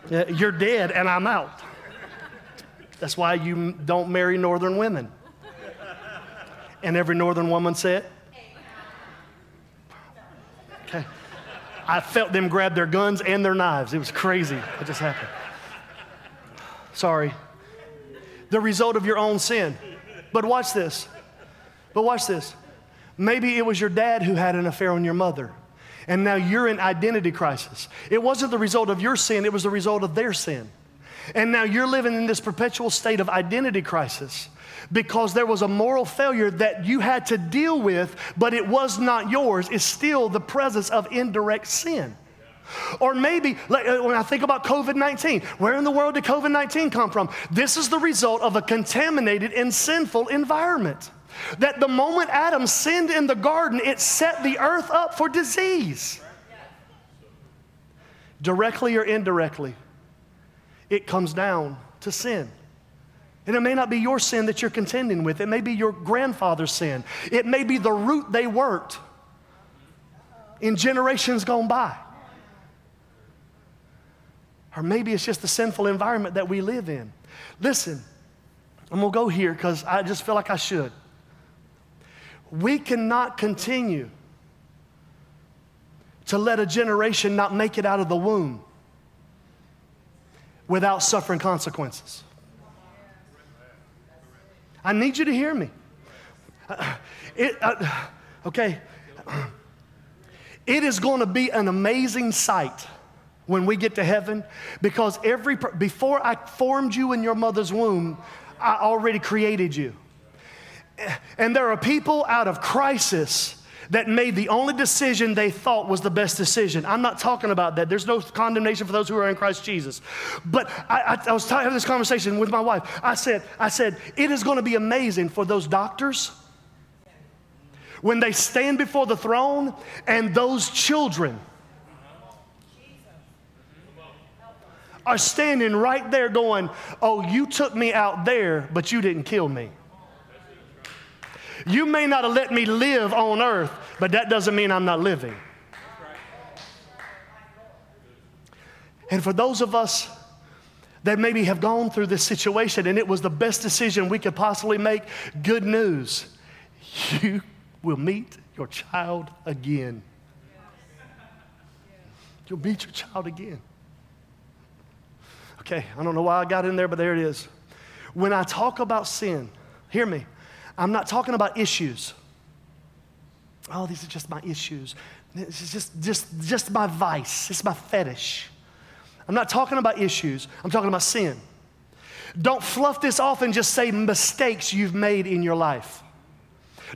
Uh, You're dead and I'm out. That's why you don't marry northern women. And every northern woman said, Okay. I felt them grab their guns and their knives. It was crazy what just happened. Sorry. The result of your own sin. But watch this. But watch this. Maybe it was your dad who had an affair on your mother. And now you're in identity crisis. It wasn't the result of your sin, it was the result of their sin. And now you're living in this perpetual state of identity crisis because there was a moral failure that you had to deal with, but it was not yours. It's still the presence of indirect sin. Or maybe, uh, when I think about COVID 19, where in the world did COVID 19 come from? This is the result of a contaminated and sinful environment. That the moment Adam sinned in the garden, it set the earth up for disease. Directly or indirectly, it comes down to sin. And it may not be your sin that you're contending with, it may be your grandfather's sin, it may be the root they worked in generations gone by. Or maybe it's just the sinful environment that we live in. Listen, I'm gonna go here because I just feel like I should. We cannot continue to let a generation not make it out of the womb without suffering consequences. I need you to hear me. Uh, It, uh, okay. It is going to be an amazing sight when we get to heaven because every before I formed you in your mother's womb, I already created you. And there are people out of crisis that made the only decision they thought was the best decision. I'm not talking about that. There's no condemnation for those who are in Christ Jesus. But I, I, I was having this conversation with my wife. I said, I said, it is going to be amazing for those doctors when they stand before the throne and those children are standing right there going, Oh, you took me out there, but you didn't kill me. You may not have let me live on earth, but that doesn't mean I'm not living. And for those of us that maybe have gone through this situation and it was the best decision we could possibly make, good news. You will meet your child again. You'll meet your child again. Okay, I don't know why I got in there, but there it is. When I talk about sin, hear me, I'm not talking about issues. Oh, these are just my issues. This is just, just, just my vice. It's my fetish. I'm not talking about issues. I'm talking about sin. Don't fluff this off and just say mistakes you've made in your life.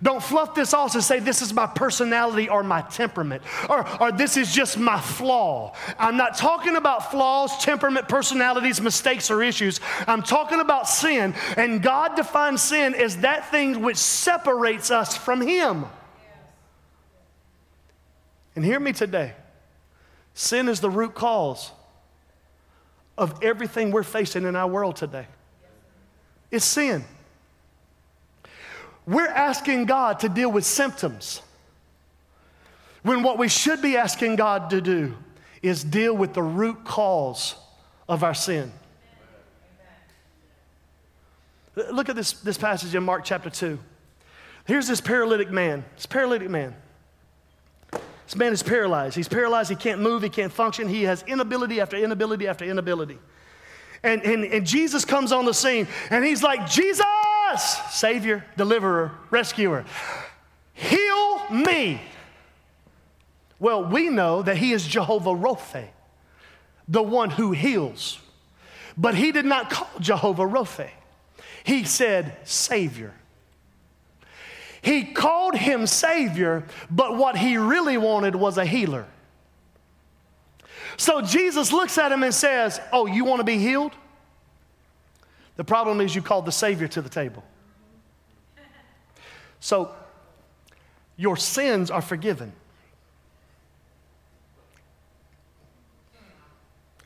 Don't fluff this off and say this is my personality or my temperament or, or this is just my flaw. I'm not talking about flaws, temperament, personalities, mistakes, or issues. I'm talking about sin. And God defines sin as that thing which separates us from Him. And hear me today sin is the root cause of everything we're facing in our world today. It's sin. We're asking God to deal with symptoms when what we should be asking God to do is deal with the root cause of our sin. Look at this, this passage in Mark chapter 2. Here's this paralytic man. This paralytic man. This man is paralyzed. He's paralyzed. He can't move. He can't function. He has inability after inability after inability. And, and, and Jesus comes on the scene and he's like, Jesus, Savior, deliverer, rescuer, heal me. Well, we know that he is Jehovah Rophe, the one who heals. But he did not call Jehovah Rophe, he said Savior. He called him Savior, but what he really wanted was a healer. So Jesus looks at him and says, Oh, you want to be healed? The problem is you called the Savior to the table. So your sins are forgiven.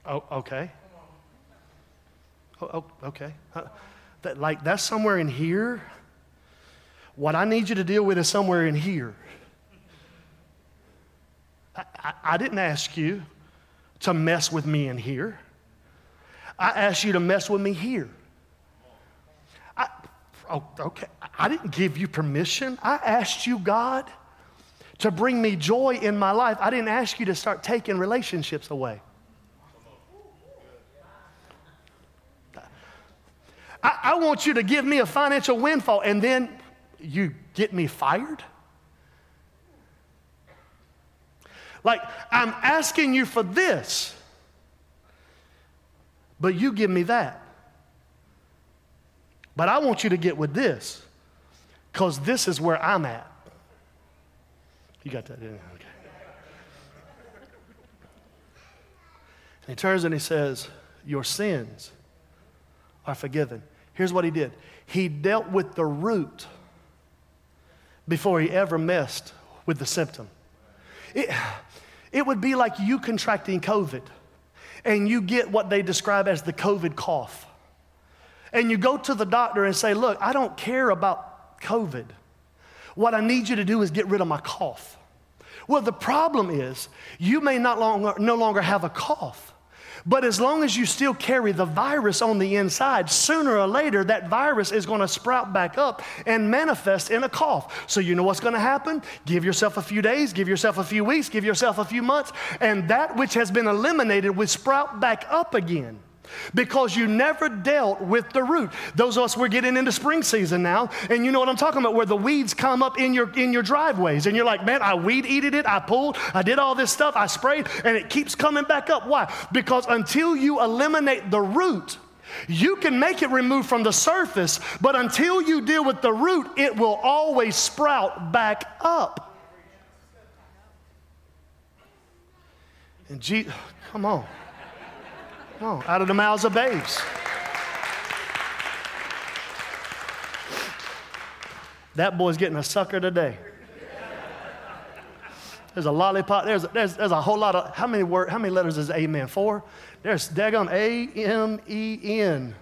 Oh, okay. Oh, oh, okay. Uh, that, like, that's somewhere in here. What I need you to deal with is somewhere in here. I, I, I didn't ask you to mess with me in here. I asked you to mess with me here. Oh, okay. I didn't give you permission. I asked you, God, to bring me joy in my life. I didn't ask you to start taking relationships away. I, I want you to give me a financial windfall and then you get me fired? Like, I'm asking you for this, but you give me that. But I want you to get with this, because this is where I'm at. You got that, didn't you? Okay. And he turns and he says, Your sins are forgiven. Here's what he did he dealt with the root before he ever messed with the symptom. It, it would be like you contracting COVID and you get what they describe as the COVID cough. And you go to the doctor and say, Look, I don't care about COVID. What I need you to do is get rid of my cough. Well, the problem is you may not longer, no longer have a cough. But as long as you still carry the virus on the inside, sooner or later that virus is going to sprout back up and manifest in a cough. So you know what's going to happen? Give yourself a few days, give yourself a few weeks, give yourself a few months, and that which has been eliminated will sprout back up again because you never dealt with the root. Those of us, we're getting into spring season now, and you know what I'm talking about, where the weeds come up in your, in your driveways, and you're like, man, I weed eated it, I pulled, I did all this stuff, I sprayed, and it keeps coming back up. Why? Because until you eliminate the root, you can make it remove from the surface, but until you deal with the root, it will always sprout back up. And Jesus, come on. Oh, out of the mouths of babes. That boy's getting a sucker today. There's a lollipop. There's, there's, there's a whole lot of, how many word, how many letters is amen? Four? There's daggone A-M-E-N.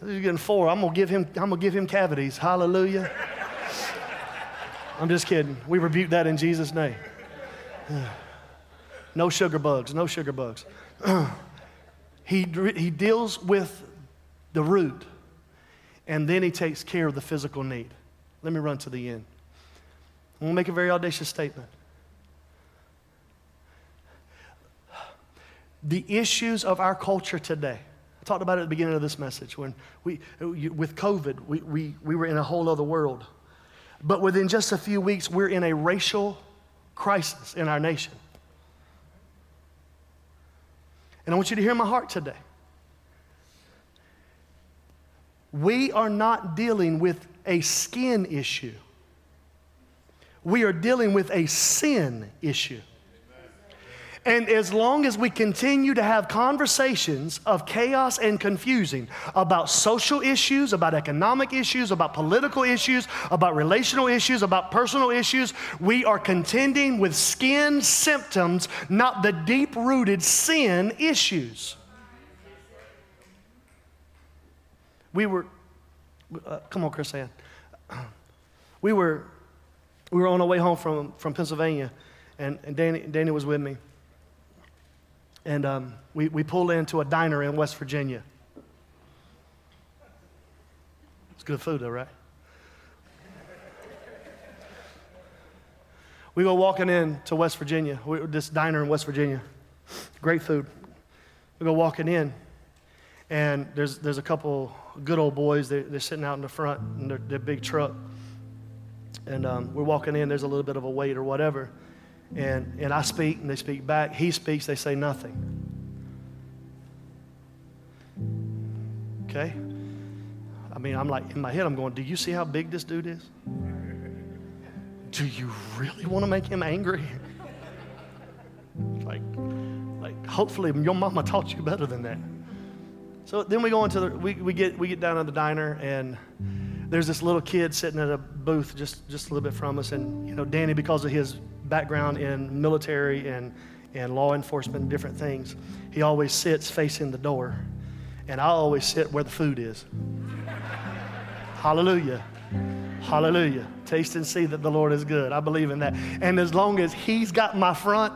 He's getting four. I'm gonna give him, I'm gonna give him cavities. Hallelujah. I'm just kidding. We rebuke that in Jesus' name. No sugar bugs, no sugar bugs. He, he deals with the root, and then he takes care of the physical need. Let me run to the end. I'm going to make a very audacious statement. The issues of our culture today, I talked about it at the beginning of this message, when we, with COVID, we, we, we were in a whole other world. But within just a few weeks, we're in a racial crisis in our nation. And I want you to hear my heart today. We are not dealing with a skin issue, we are dealing with a sin issue. And as long as we continue to have conversations of chaos and confusing about social issues, about economic issues, about political issues, about relational issues, about personal issues, we are contending with skin symptoms, not the deep rooted sin issues. We were, uh, come on, Chris Ann. We were, we were on our way home from, from Pennsylvania, and, and Danny, Danny was with me and um, we, we pulled into a diner in West Virginia. It's good food, though, right? We go walking in to West Virginia, we, this diner in West Virginia. Great food. We go walking in, and there's, there's a couple good old boys. They're, they're sitting out in the front in their, their big truck. And um, we're walking in, there's a little bit of a wait or whatever. And, and I speak and they speak back. He speaks, they say nothing. Okay? I mean, I'm like, in my head, I'm going, do you see how big this dude is? Do you really want to make him angry? like, like, hopefully your mama taught you better than that. So then we go into the, we, we get, we get down to the diner and there's this little kid sitting at a booth just, just a little bit from us. And, you know, Danny, because of his background in military and, and law enforcement and different things, he always sits facing the door. And I always sit where the food is. Hallelujah. Hallelujah. Taste and see that the Lord is good. I believe in that. And as long as He's got my front,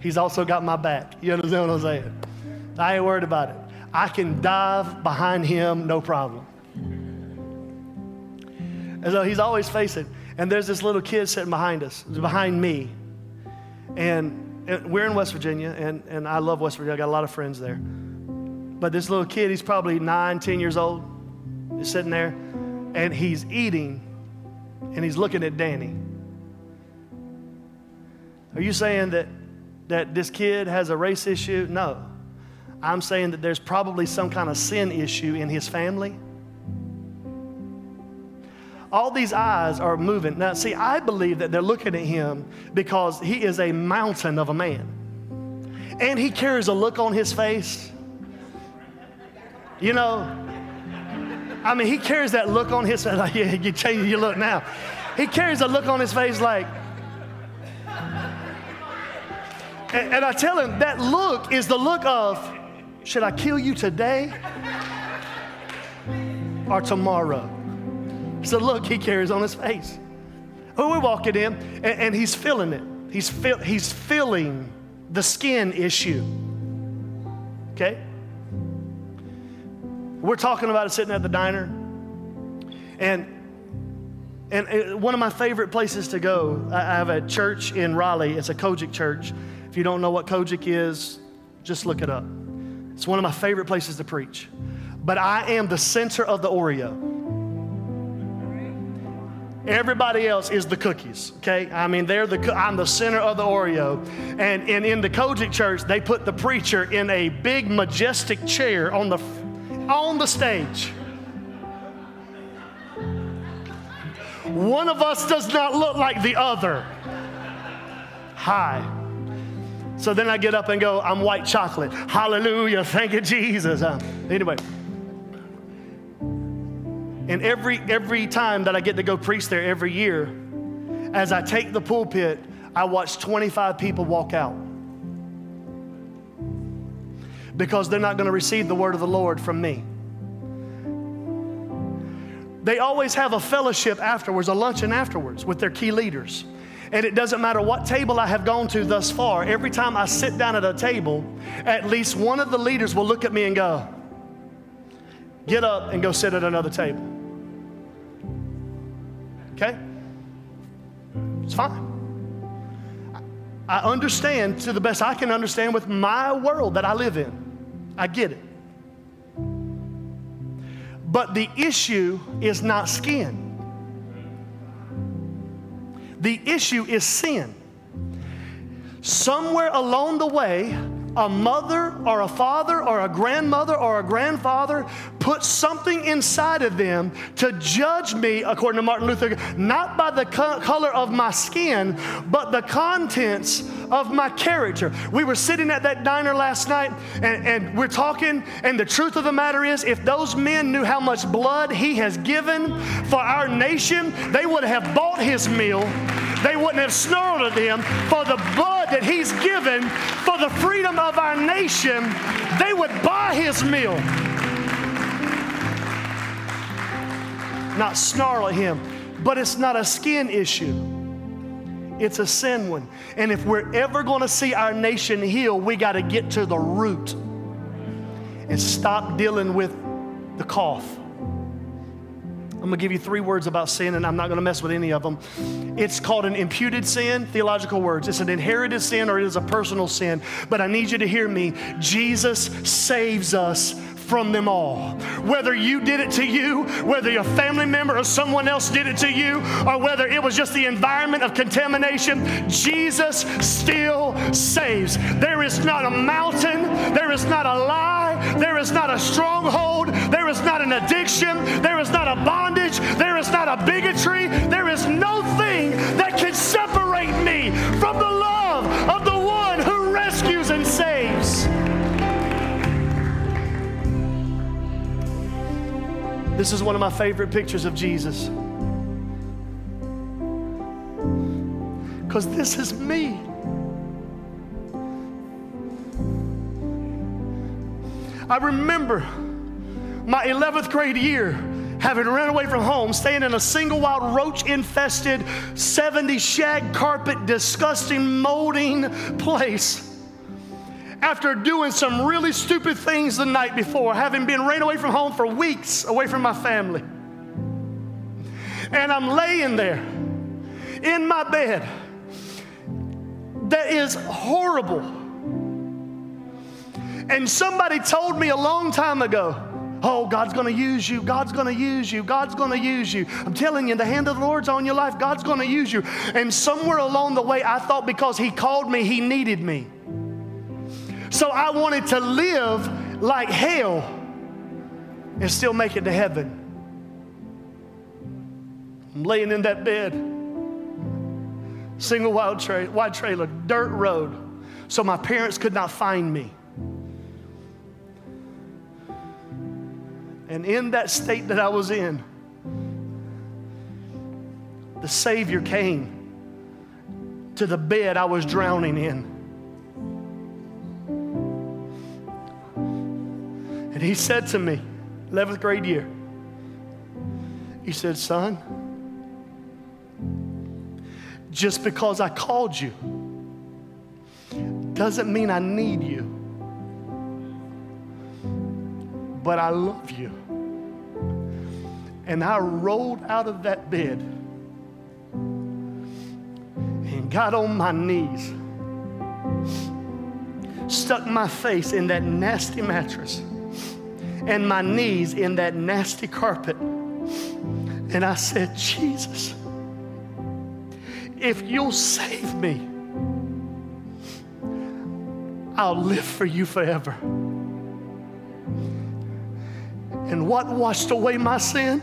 He's also got my back. You understand what I'm saying? I ain't worried about it. I can dive behind him no problem. And so he's always facing. And there's this little kid sitting behind us, behind me. And, and we're in West Virginia, and, and I love West Virginia. I got a lot of friends there. But this little kid, he's probably nine, ten years old, is sitting there, and he's eating, and he's looking at Danny. Are you saying that, that this kid has a race issue? No. I'm saying that there's probably some kind of sin issue in his family all these eyes are moving. Now, see, I believe that they're looking at him because he is a mountain of a man. And he carries a look on his face. You know, I mean, he carries that look on his face. Like, yeah, you change your look now. He carries a look on his face like, and, and I tell him that look is the look of, should I kill you today or tomorrow? It's look he carries on his face. When we're walking in, and, and he's feeling it. He's, feel, he's feeling the skin issue. Okay? We're talking about it sitting at the diner. And and one of my favorite places to go, I have a church in Raleigh. It's a COGIC church. If you don't know what COGIC is, just look it up. It's one of my favorite places to preach. But I am the center of the Oreo. Everybody else is the cookies, okay? I mean, they're the, I'm the center of the Oreo. And, and in the COGIC church, they put the preacher in a big, majestic chair on the, on the stage. One of us does not look like the other. Hi. So then I get up and go, I'm white chocolate. Hallelujah. Thank you, Jesus. Uh, anyway. And every, every time that I get to go preach there every year, as I take the pulpit, I watch 25 people walk out. Because they're not going to receive the word of the Lord from me. They always have a fellowship afterwards, a luncheon afterwards with their key leaders. And it doesn't matter what table I have gone to thus far, every time I sit down at a table, at least one of the leaders will look at me and go, Get up and go sit at another table. Okay? It's fine. I understand to the best I can understand with my world that I live in. I get it. But the issue is not skin, the issue is sin. Somewhere along the way, a mother or a father or a grandmother or a grandfather put something inside of them to judge me, according to Martin Luther, not by the co- color of my skin, but the contents of my character. We were sitting at that diner last night and, and we're talking, and the truth of the matter is, if those men knew how much blood he has given for our nation, they would have bought his meal they wouldn't have snarled at him for the blood that he's given for the freedom of our nation. They would buy his meal, not snarl at him. But it's not a skin issue. It's a sin one. And if we're ever going to see our nation heal, we got to get to the root and stop dealing with the cough. I'm to give you three words about sin, and I'm not to mess with any of them. It's called an imputed sin, theological words. It's an inherited sin or it is a personal sin. But I need you to hear me. Jesus saves us from them all. Whether you did it to you, whether your family member or someone else did it to you, or whether it was just the environment of contamination, Jesus still saves. There is not a mountain, there is not a lie, there is not a stronghold, there is not an addiction, there is not a bondage, there is not a bigotry, there is no thing that can separate me from the love of the one who rescues and saves. This is one of my favorite pictures of Jesus. Because this is me. I remember my 11th grade year having run away from home, staying in a single wild roach infested, 70 shag carpet, disgusting, molding place. After doing some really stupid things the night before, having been ran away from home for weeks, away from my family. And I'm laying there in my bed that is horrible. And somebody told me a long time ago, Oh, God's gonna use you. God's gonna use you. God's gonna use you. I'm telling you, the hand of the Lord's on your life. God's gonna use you. And somewhere along the way, I thought because He called me, He needed me. So I wanted to live like hell and still make it to heaven. I'm laying in that bed, single wide, tra- wide trailer, dirt road, so my parents could not find me. And in that state that I was in, the Savior came to the bed I was drowning in. And he said to me, 11th grade year, he said, Son, just because I called you doesn't mean I need you, but I love you. And I rolled out of that bed and got on my knees, stuck my face in that nasty mattress and my knees in that nasty carpet. And I said, Jesus, if you'll save me, I'll live for you forever. And what washed away my sin?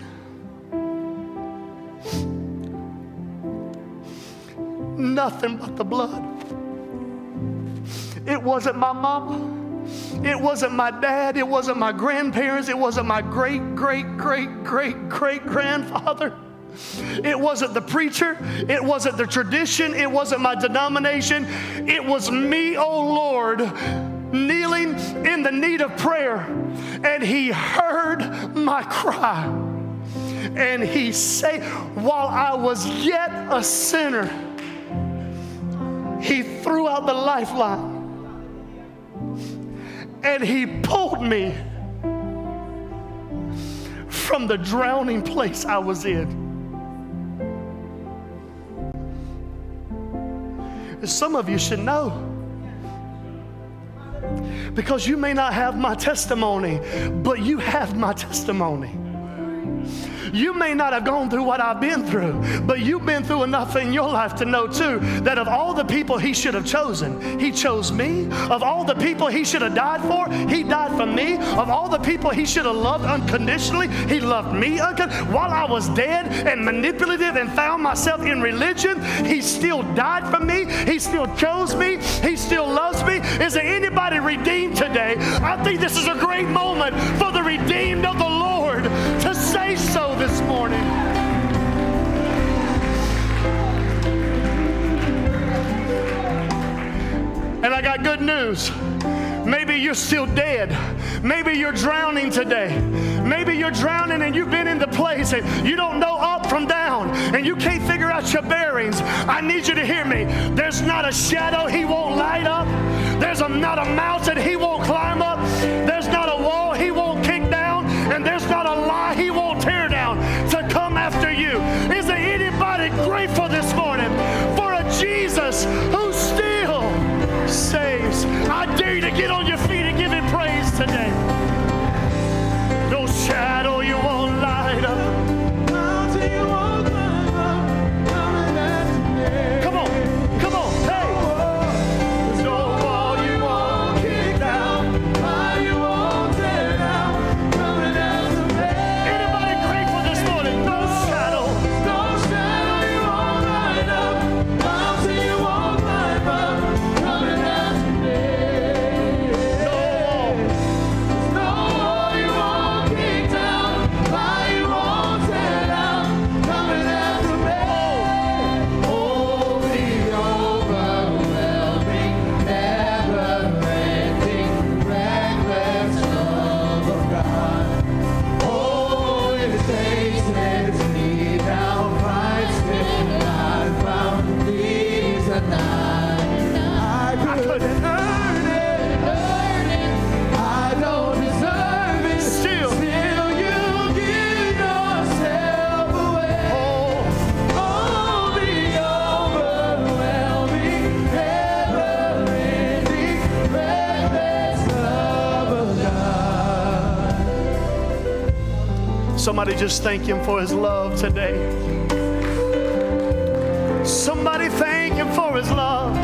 Nothing but the blood. It wasn't my mama. It wasn't my dad. It wasn't my grandparents. It wasn't my great, great, great, great, great grandfather. It wasn't the preacher. It wasn't the tradition. It wasn't my denomination. It was me, oh Lord, kneeling in the need of prayer. And He heard my cry. And He said, while I was yet a sinner, He threw out the lifeline and he pulled me from the drowning place I was in. Some of you should know. Because you may not have my testimony, but you have my testimony. You may not have gone through what I've been through, but you've been through enough in your life to know too that of all the people He should have chosen, He chose me. Of all the people He should have died for, He died for me. Of all the people He should have loved unconditionally, He loved me. While I was dead and manipulative and found myself in religion, He still died for me. He still chose me. He still loves me. Is there anybody redeemed today? I think this is a great moment for the redeemed of the Lord so this morning. And I got good news. Maybe you're still dead. Maybe you're drowning today. Maybe you're drowning and you've been in the place and you don't know up from down and you can't figure out your bearings. I need you to hear me. There's not a shadow he won't light up. There's a, not a mountain he won't climb up. There's not a wall he won't kick down. And there's not a lie he won't tear grateful this morning for a Jesus who still saves? I dare you to get on your feet and give him praise today. No shadow just thank Him for His love today. Somebody thank Him for His love.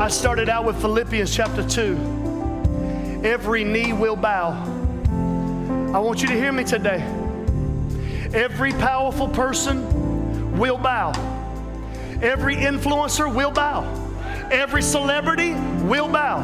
I started out with Philippians chapter 2. Every knee will bow. I want you to hear me today. Every powerful person will bow. Every influencer will bow. Every celebrity will bow.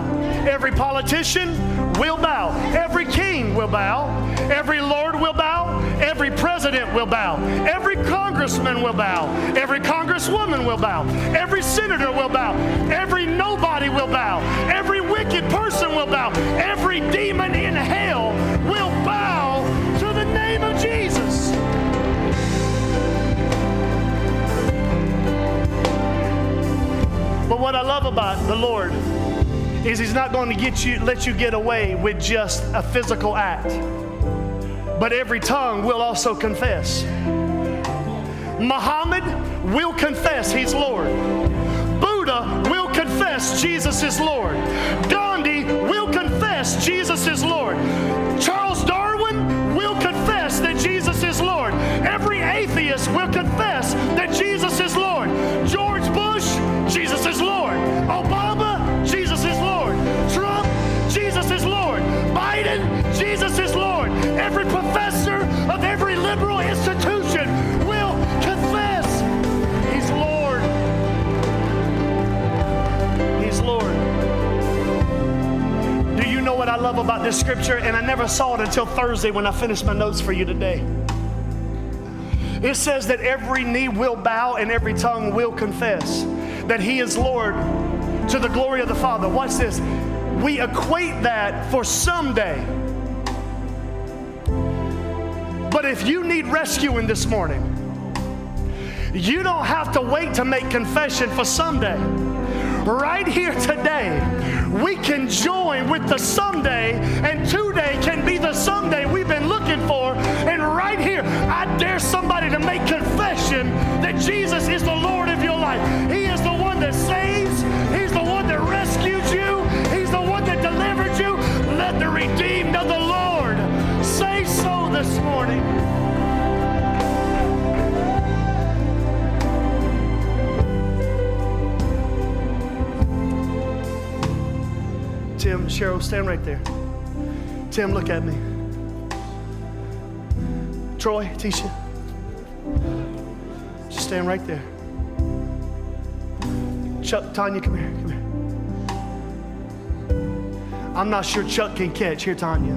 Every politician will bow. Every king will bow. Every lord will bow. Every president will bow. Every congressman will bow. Every congresswoman will bow. Every senator will bow. Every nobody will bow. Every wicked person will bow. Every demon in hell But what I love about the Lord is He's not going to get you, let you get away with just a physical act. But every tongue will also confess. Muhammad will confess He's Lord. Buddha will confess Jesus is Lord. Gandhi will confess Jesus is Lord. About this scripture? And I never saw it until Thursday when I finished my notes for you today. It says that every knee will bow and every tongue will confess that He is Lord to the glory of the Father. Watch this. We equate that for someday. But if you need rescuing this morning, you don't have to wait to make confession for someday. Right here today, we can join with the someday, and today can be the someday we've been looking for. And right here, I dare somebody to make confession that Jesus is the Lord of your life. He is the one that saves, He's the one that rescued you, He's the one that delivered you. Let the redeemed of the Lord say so this morning. Cheryl, stand right there. Tim, look at me. Troy, Tisha, just stand right there. Chuck, Tanya, come here, come here. I'm not sure Chuck can catch. Here, Tanya.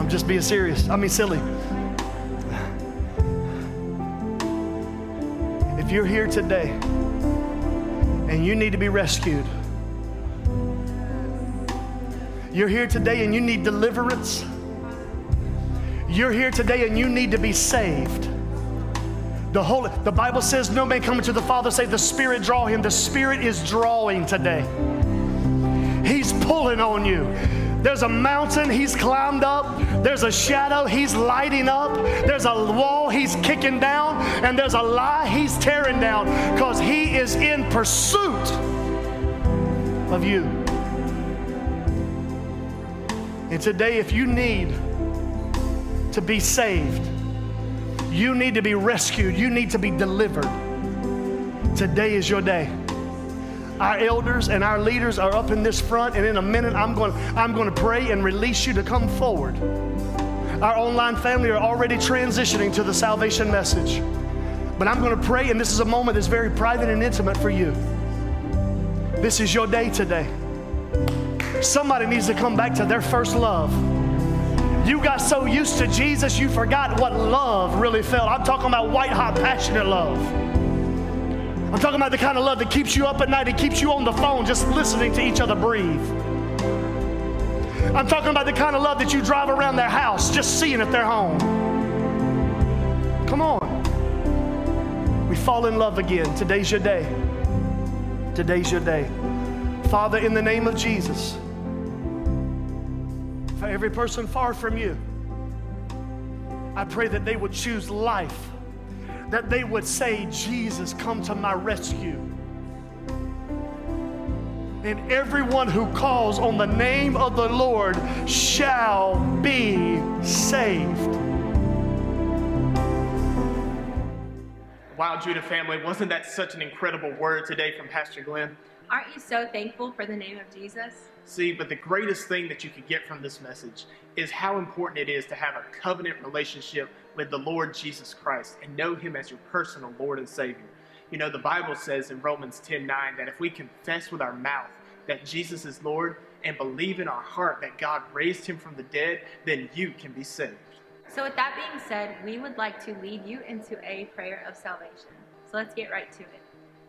I'm just being serious. I mean, silly. You're here today and you need to be rescued, you're here today and you need deliverance, you're here today and you need to be saved. The Holy, the Bible says, "No man coming to the Father save the Spirit draw him." The Spirit is drawing today. He's pulling on you. There's a mountain he's climbed up. There's a shadow he's lighting up. There's a wall he's kicking down. And there's a lie he's tearing down because he is in pursuit of you. And today, if you need to be saved, you need to be rescued, you need to be delivered. Today is your day. Our elders and our leaders are up in this front, and in a minute, I'm going, I'm going to pray and release you to come forward. Our online family are already transitioning to the salvation message. But I'm going to pray, and this is a moment that's very private and intimate for you. This is your day today. Somebody needs to come back to their first love. You got so used to Jesus, you forgot what love really felt. I'm talking about white hot, passionate love. I'm talking about the kind of love that keeps you up at night and keeps you on the phone just listening to each other breathe. I'm talking about the kind of love that you drive around their house just seeing if they're home. Come on. We fall in love again. Today's your day. Today's your day. Father, in the name of Jesus, for every person far from you, I pray that they would choose life, that they would say, Jesus, come to my rescue. And everyone who calls on the name of the Lord shall be saved. Wow, Judah family, wasn't that such an incredible word today from Pastor Glenn? Aren't you so thankful for the name of Jesus? See, but the greatest thing that you could get from this message is how important it is to have a covenant relationship with the Lord Jesus Christ and know Him as your personal Lord and Savior. You know, the Bible says in Romans 10 9 that if we confess with our mouth that Jesus is Lord and believe in our heart that God raised Him from the dead, then you can be saved. So, with that being said, we would like to lead you into a prayer of salvation. So, let's get right to it.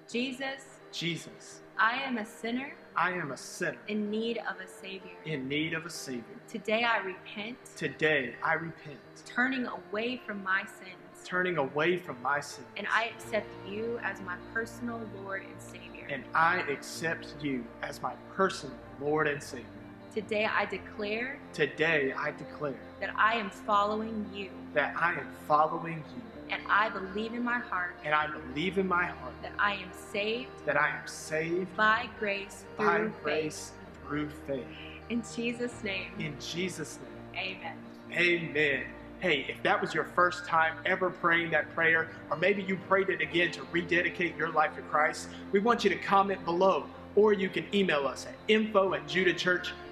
Jesus, Jesus, I am a sinner I am a sinner in need of a Savior. in need of a Savior. Today I repent, Today I repent, turning away from my sins, turning away from my sins, and I accept you as my personal Lord and Savior. and I accept you as my personal Lord and Savior. Today I declare Today I declare that I am following you, that I am following you, and I believe in my heart and I believe in my heart that I am saved that I am saved by grace through by faith. grace through faith. In Jesus' name, In Jesus' name. amen. Amen. Hey, if that was your first time ever praying that prayer, or maybe you prayed it again to rededicate your life to Christ, we want you to comment below, or you can email us at info at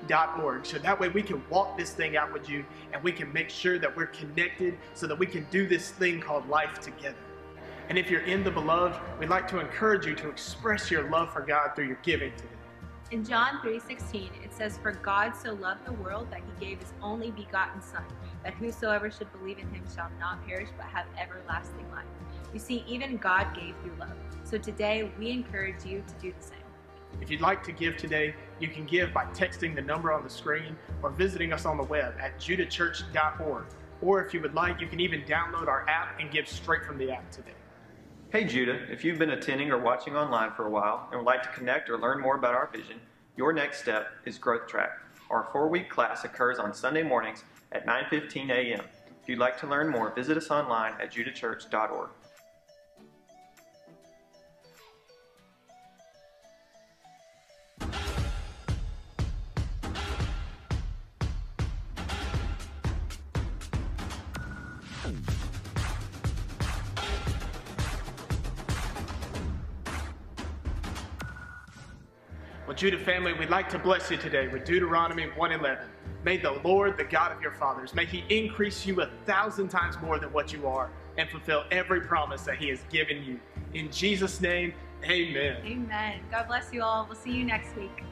judahchurch.org. So that way we can walk this thing out with you and we can make sure that we're connected so that we can do this thing called life together. And if you're in the beloved, we'd like to encourage you to express your love for God through your giving today. In John 3:16, it says, "For God so loved the world that he gave his only begotten Son, that whosoever should believe in him shall not perish but have everlasting life." You see, even God gave through love. So today, we encourage you to do the same. If you'd like to give today, you can give by texting the number on the screen or visiting us on the web at judahchurch.org. Or if you would like, you can even download our app and give straight from the app today. Hey Judah, if you've been attending or watching online for a while and would like to connect or learn more about our vision, your next step is Growth Track. Our four-week class occurs on Sunday mornings at 9:15 a.m. If you'd like to learn more, visit us online at judahchurch.org. Judah family, we'd like to bless you today with Deuteronomy 1:11. May the Lord, the God of your fathers, may He increase you a thousand times more than what you are, and fulfill every promise that He has given you. In Jesus' name, Amen. Amen. God bless you all. We'll see you next week.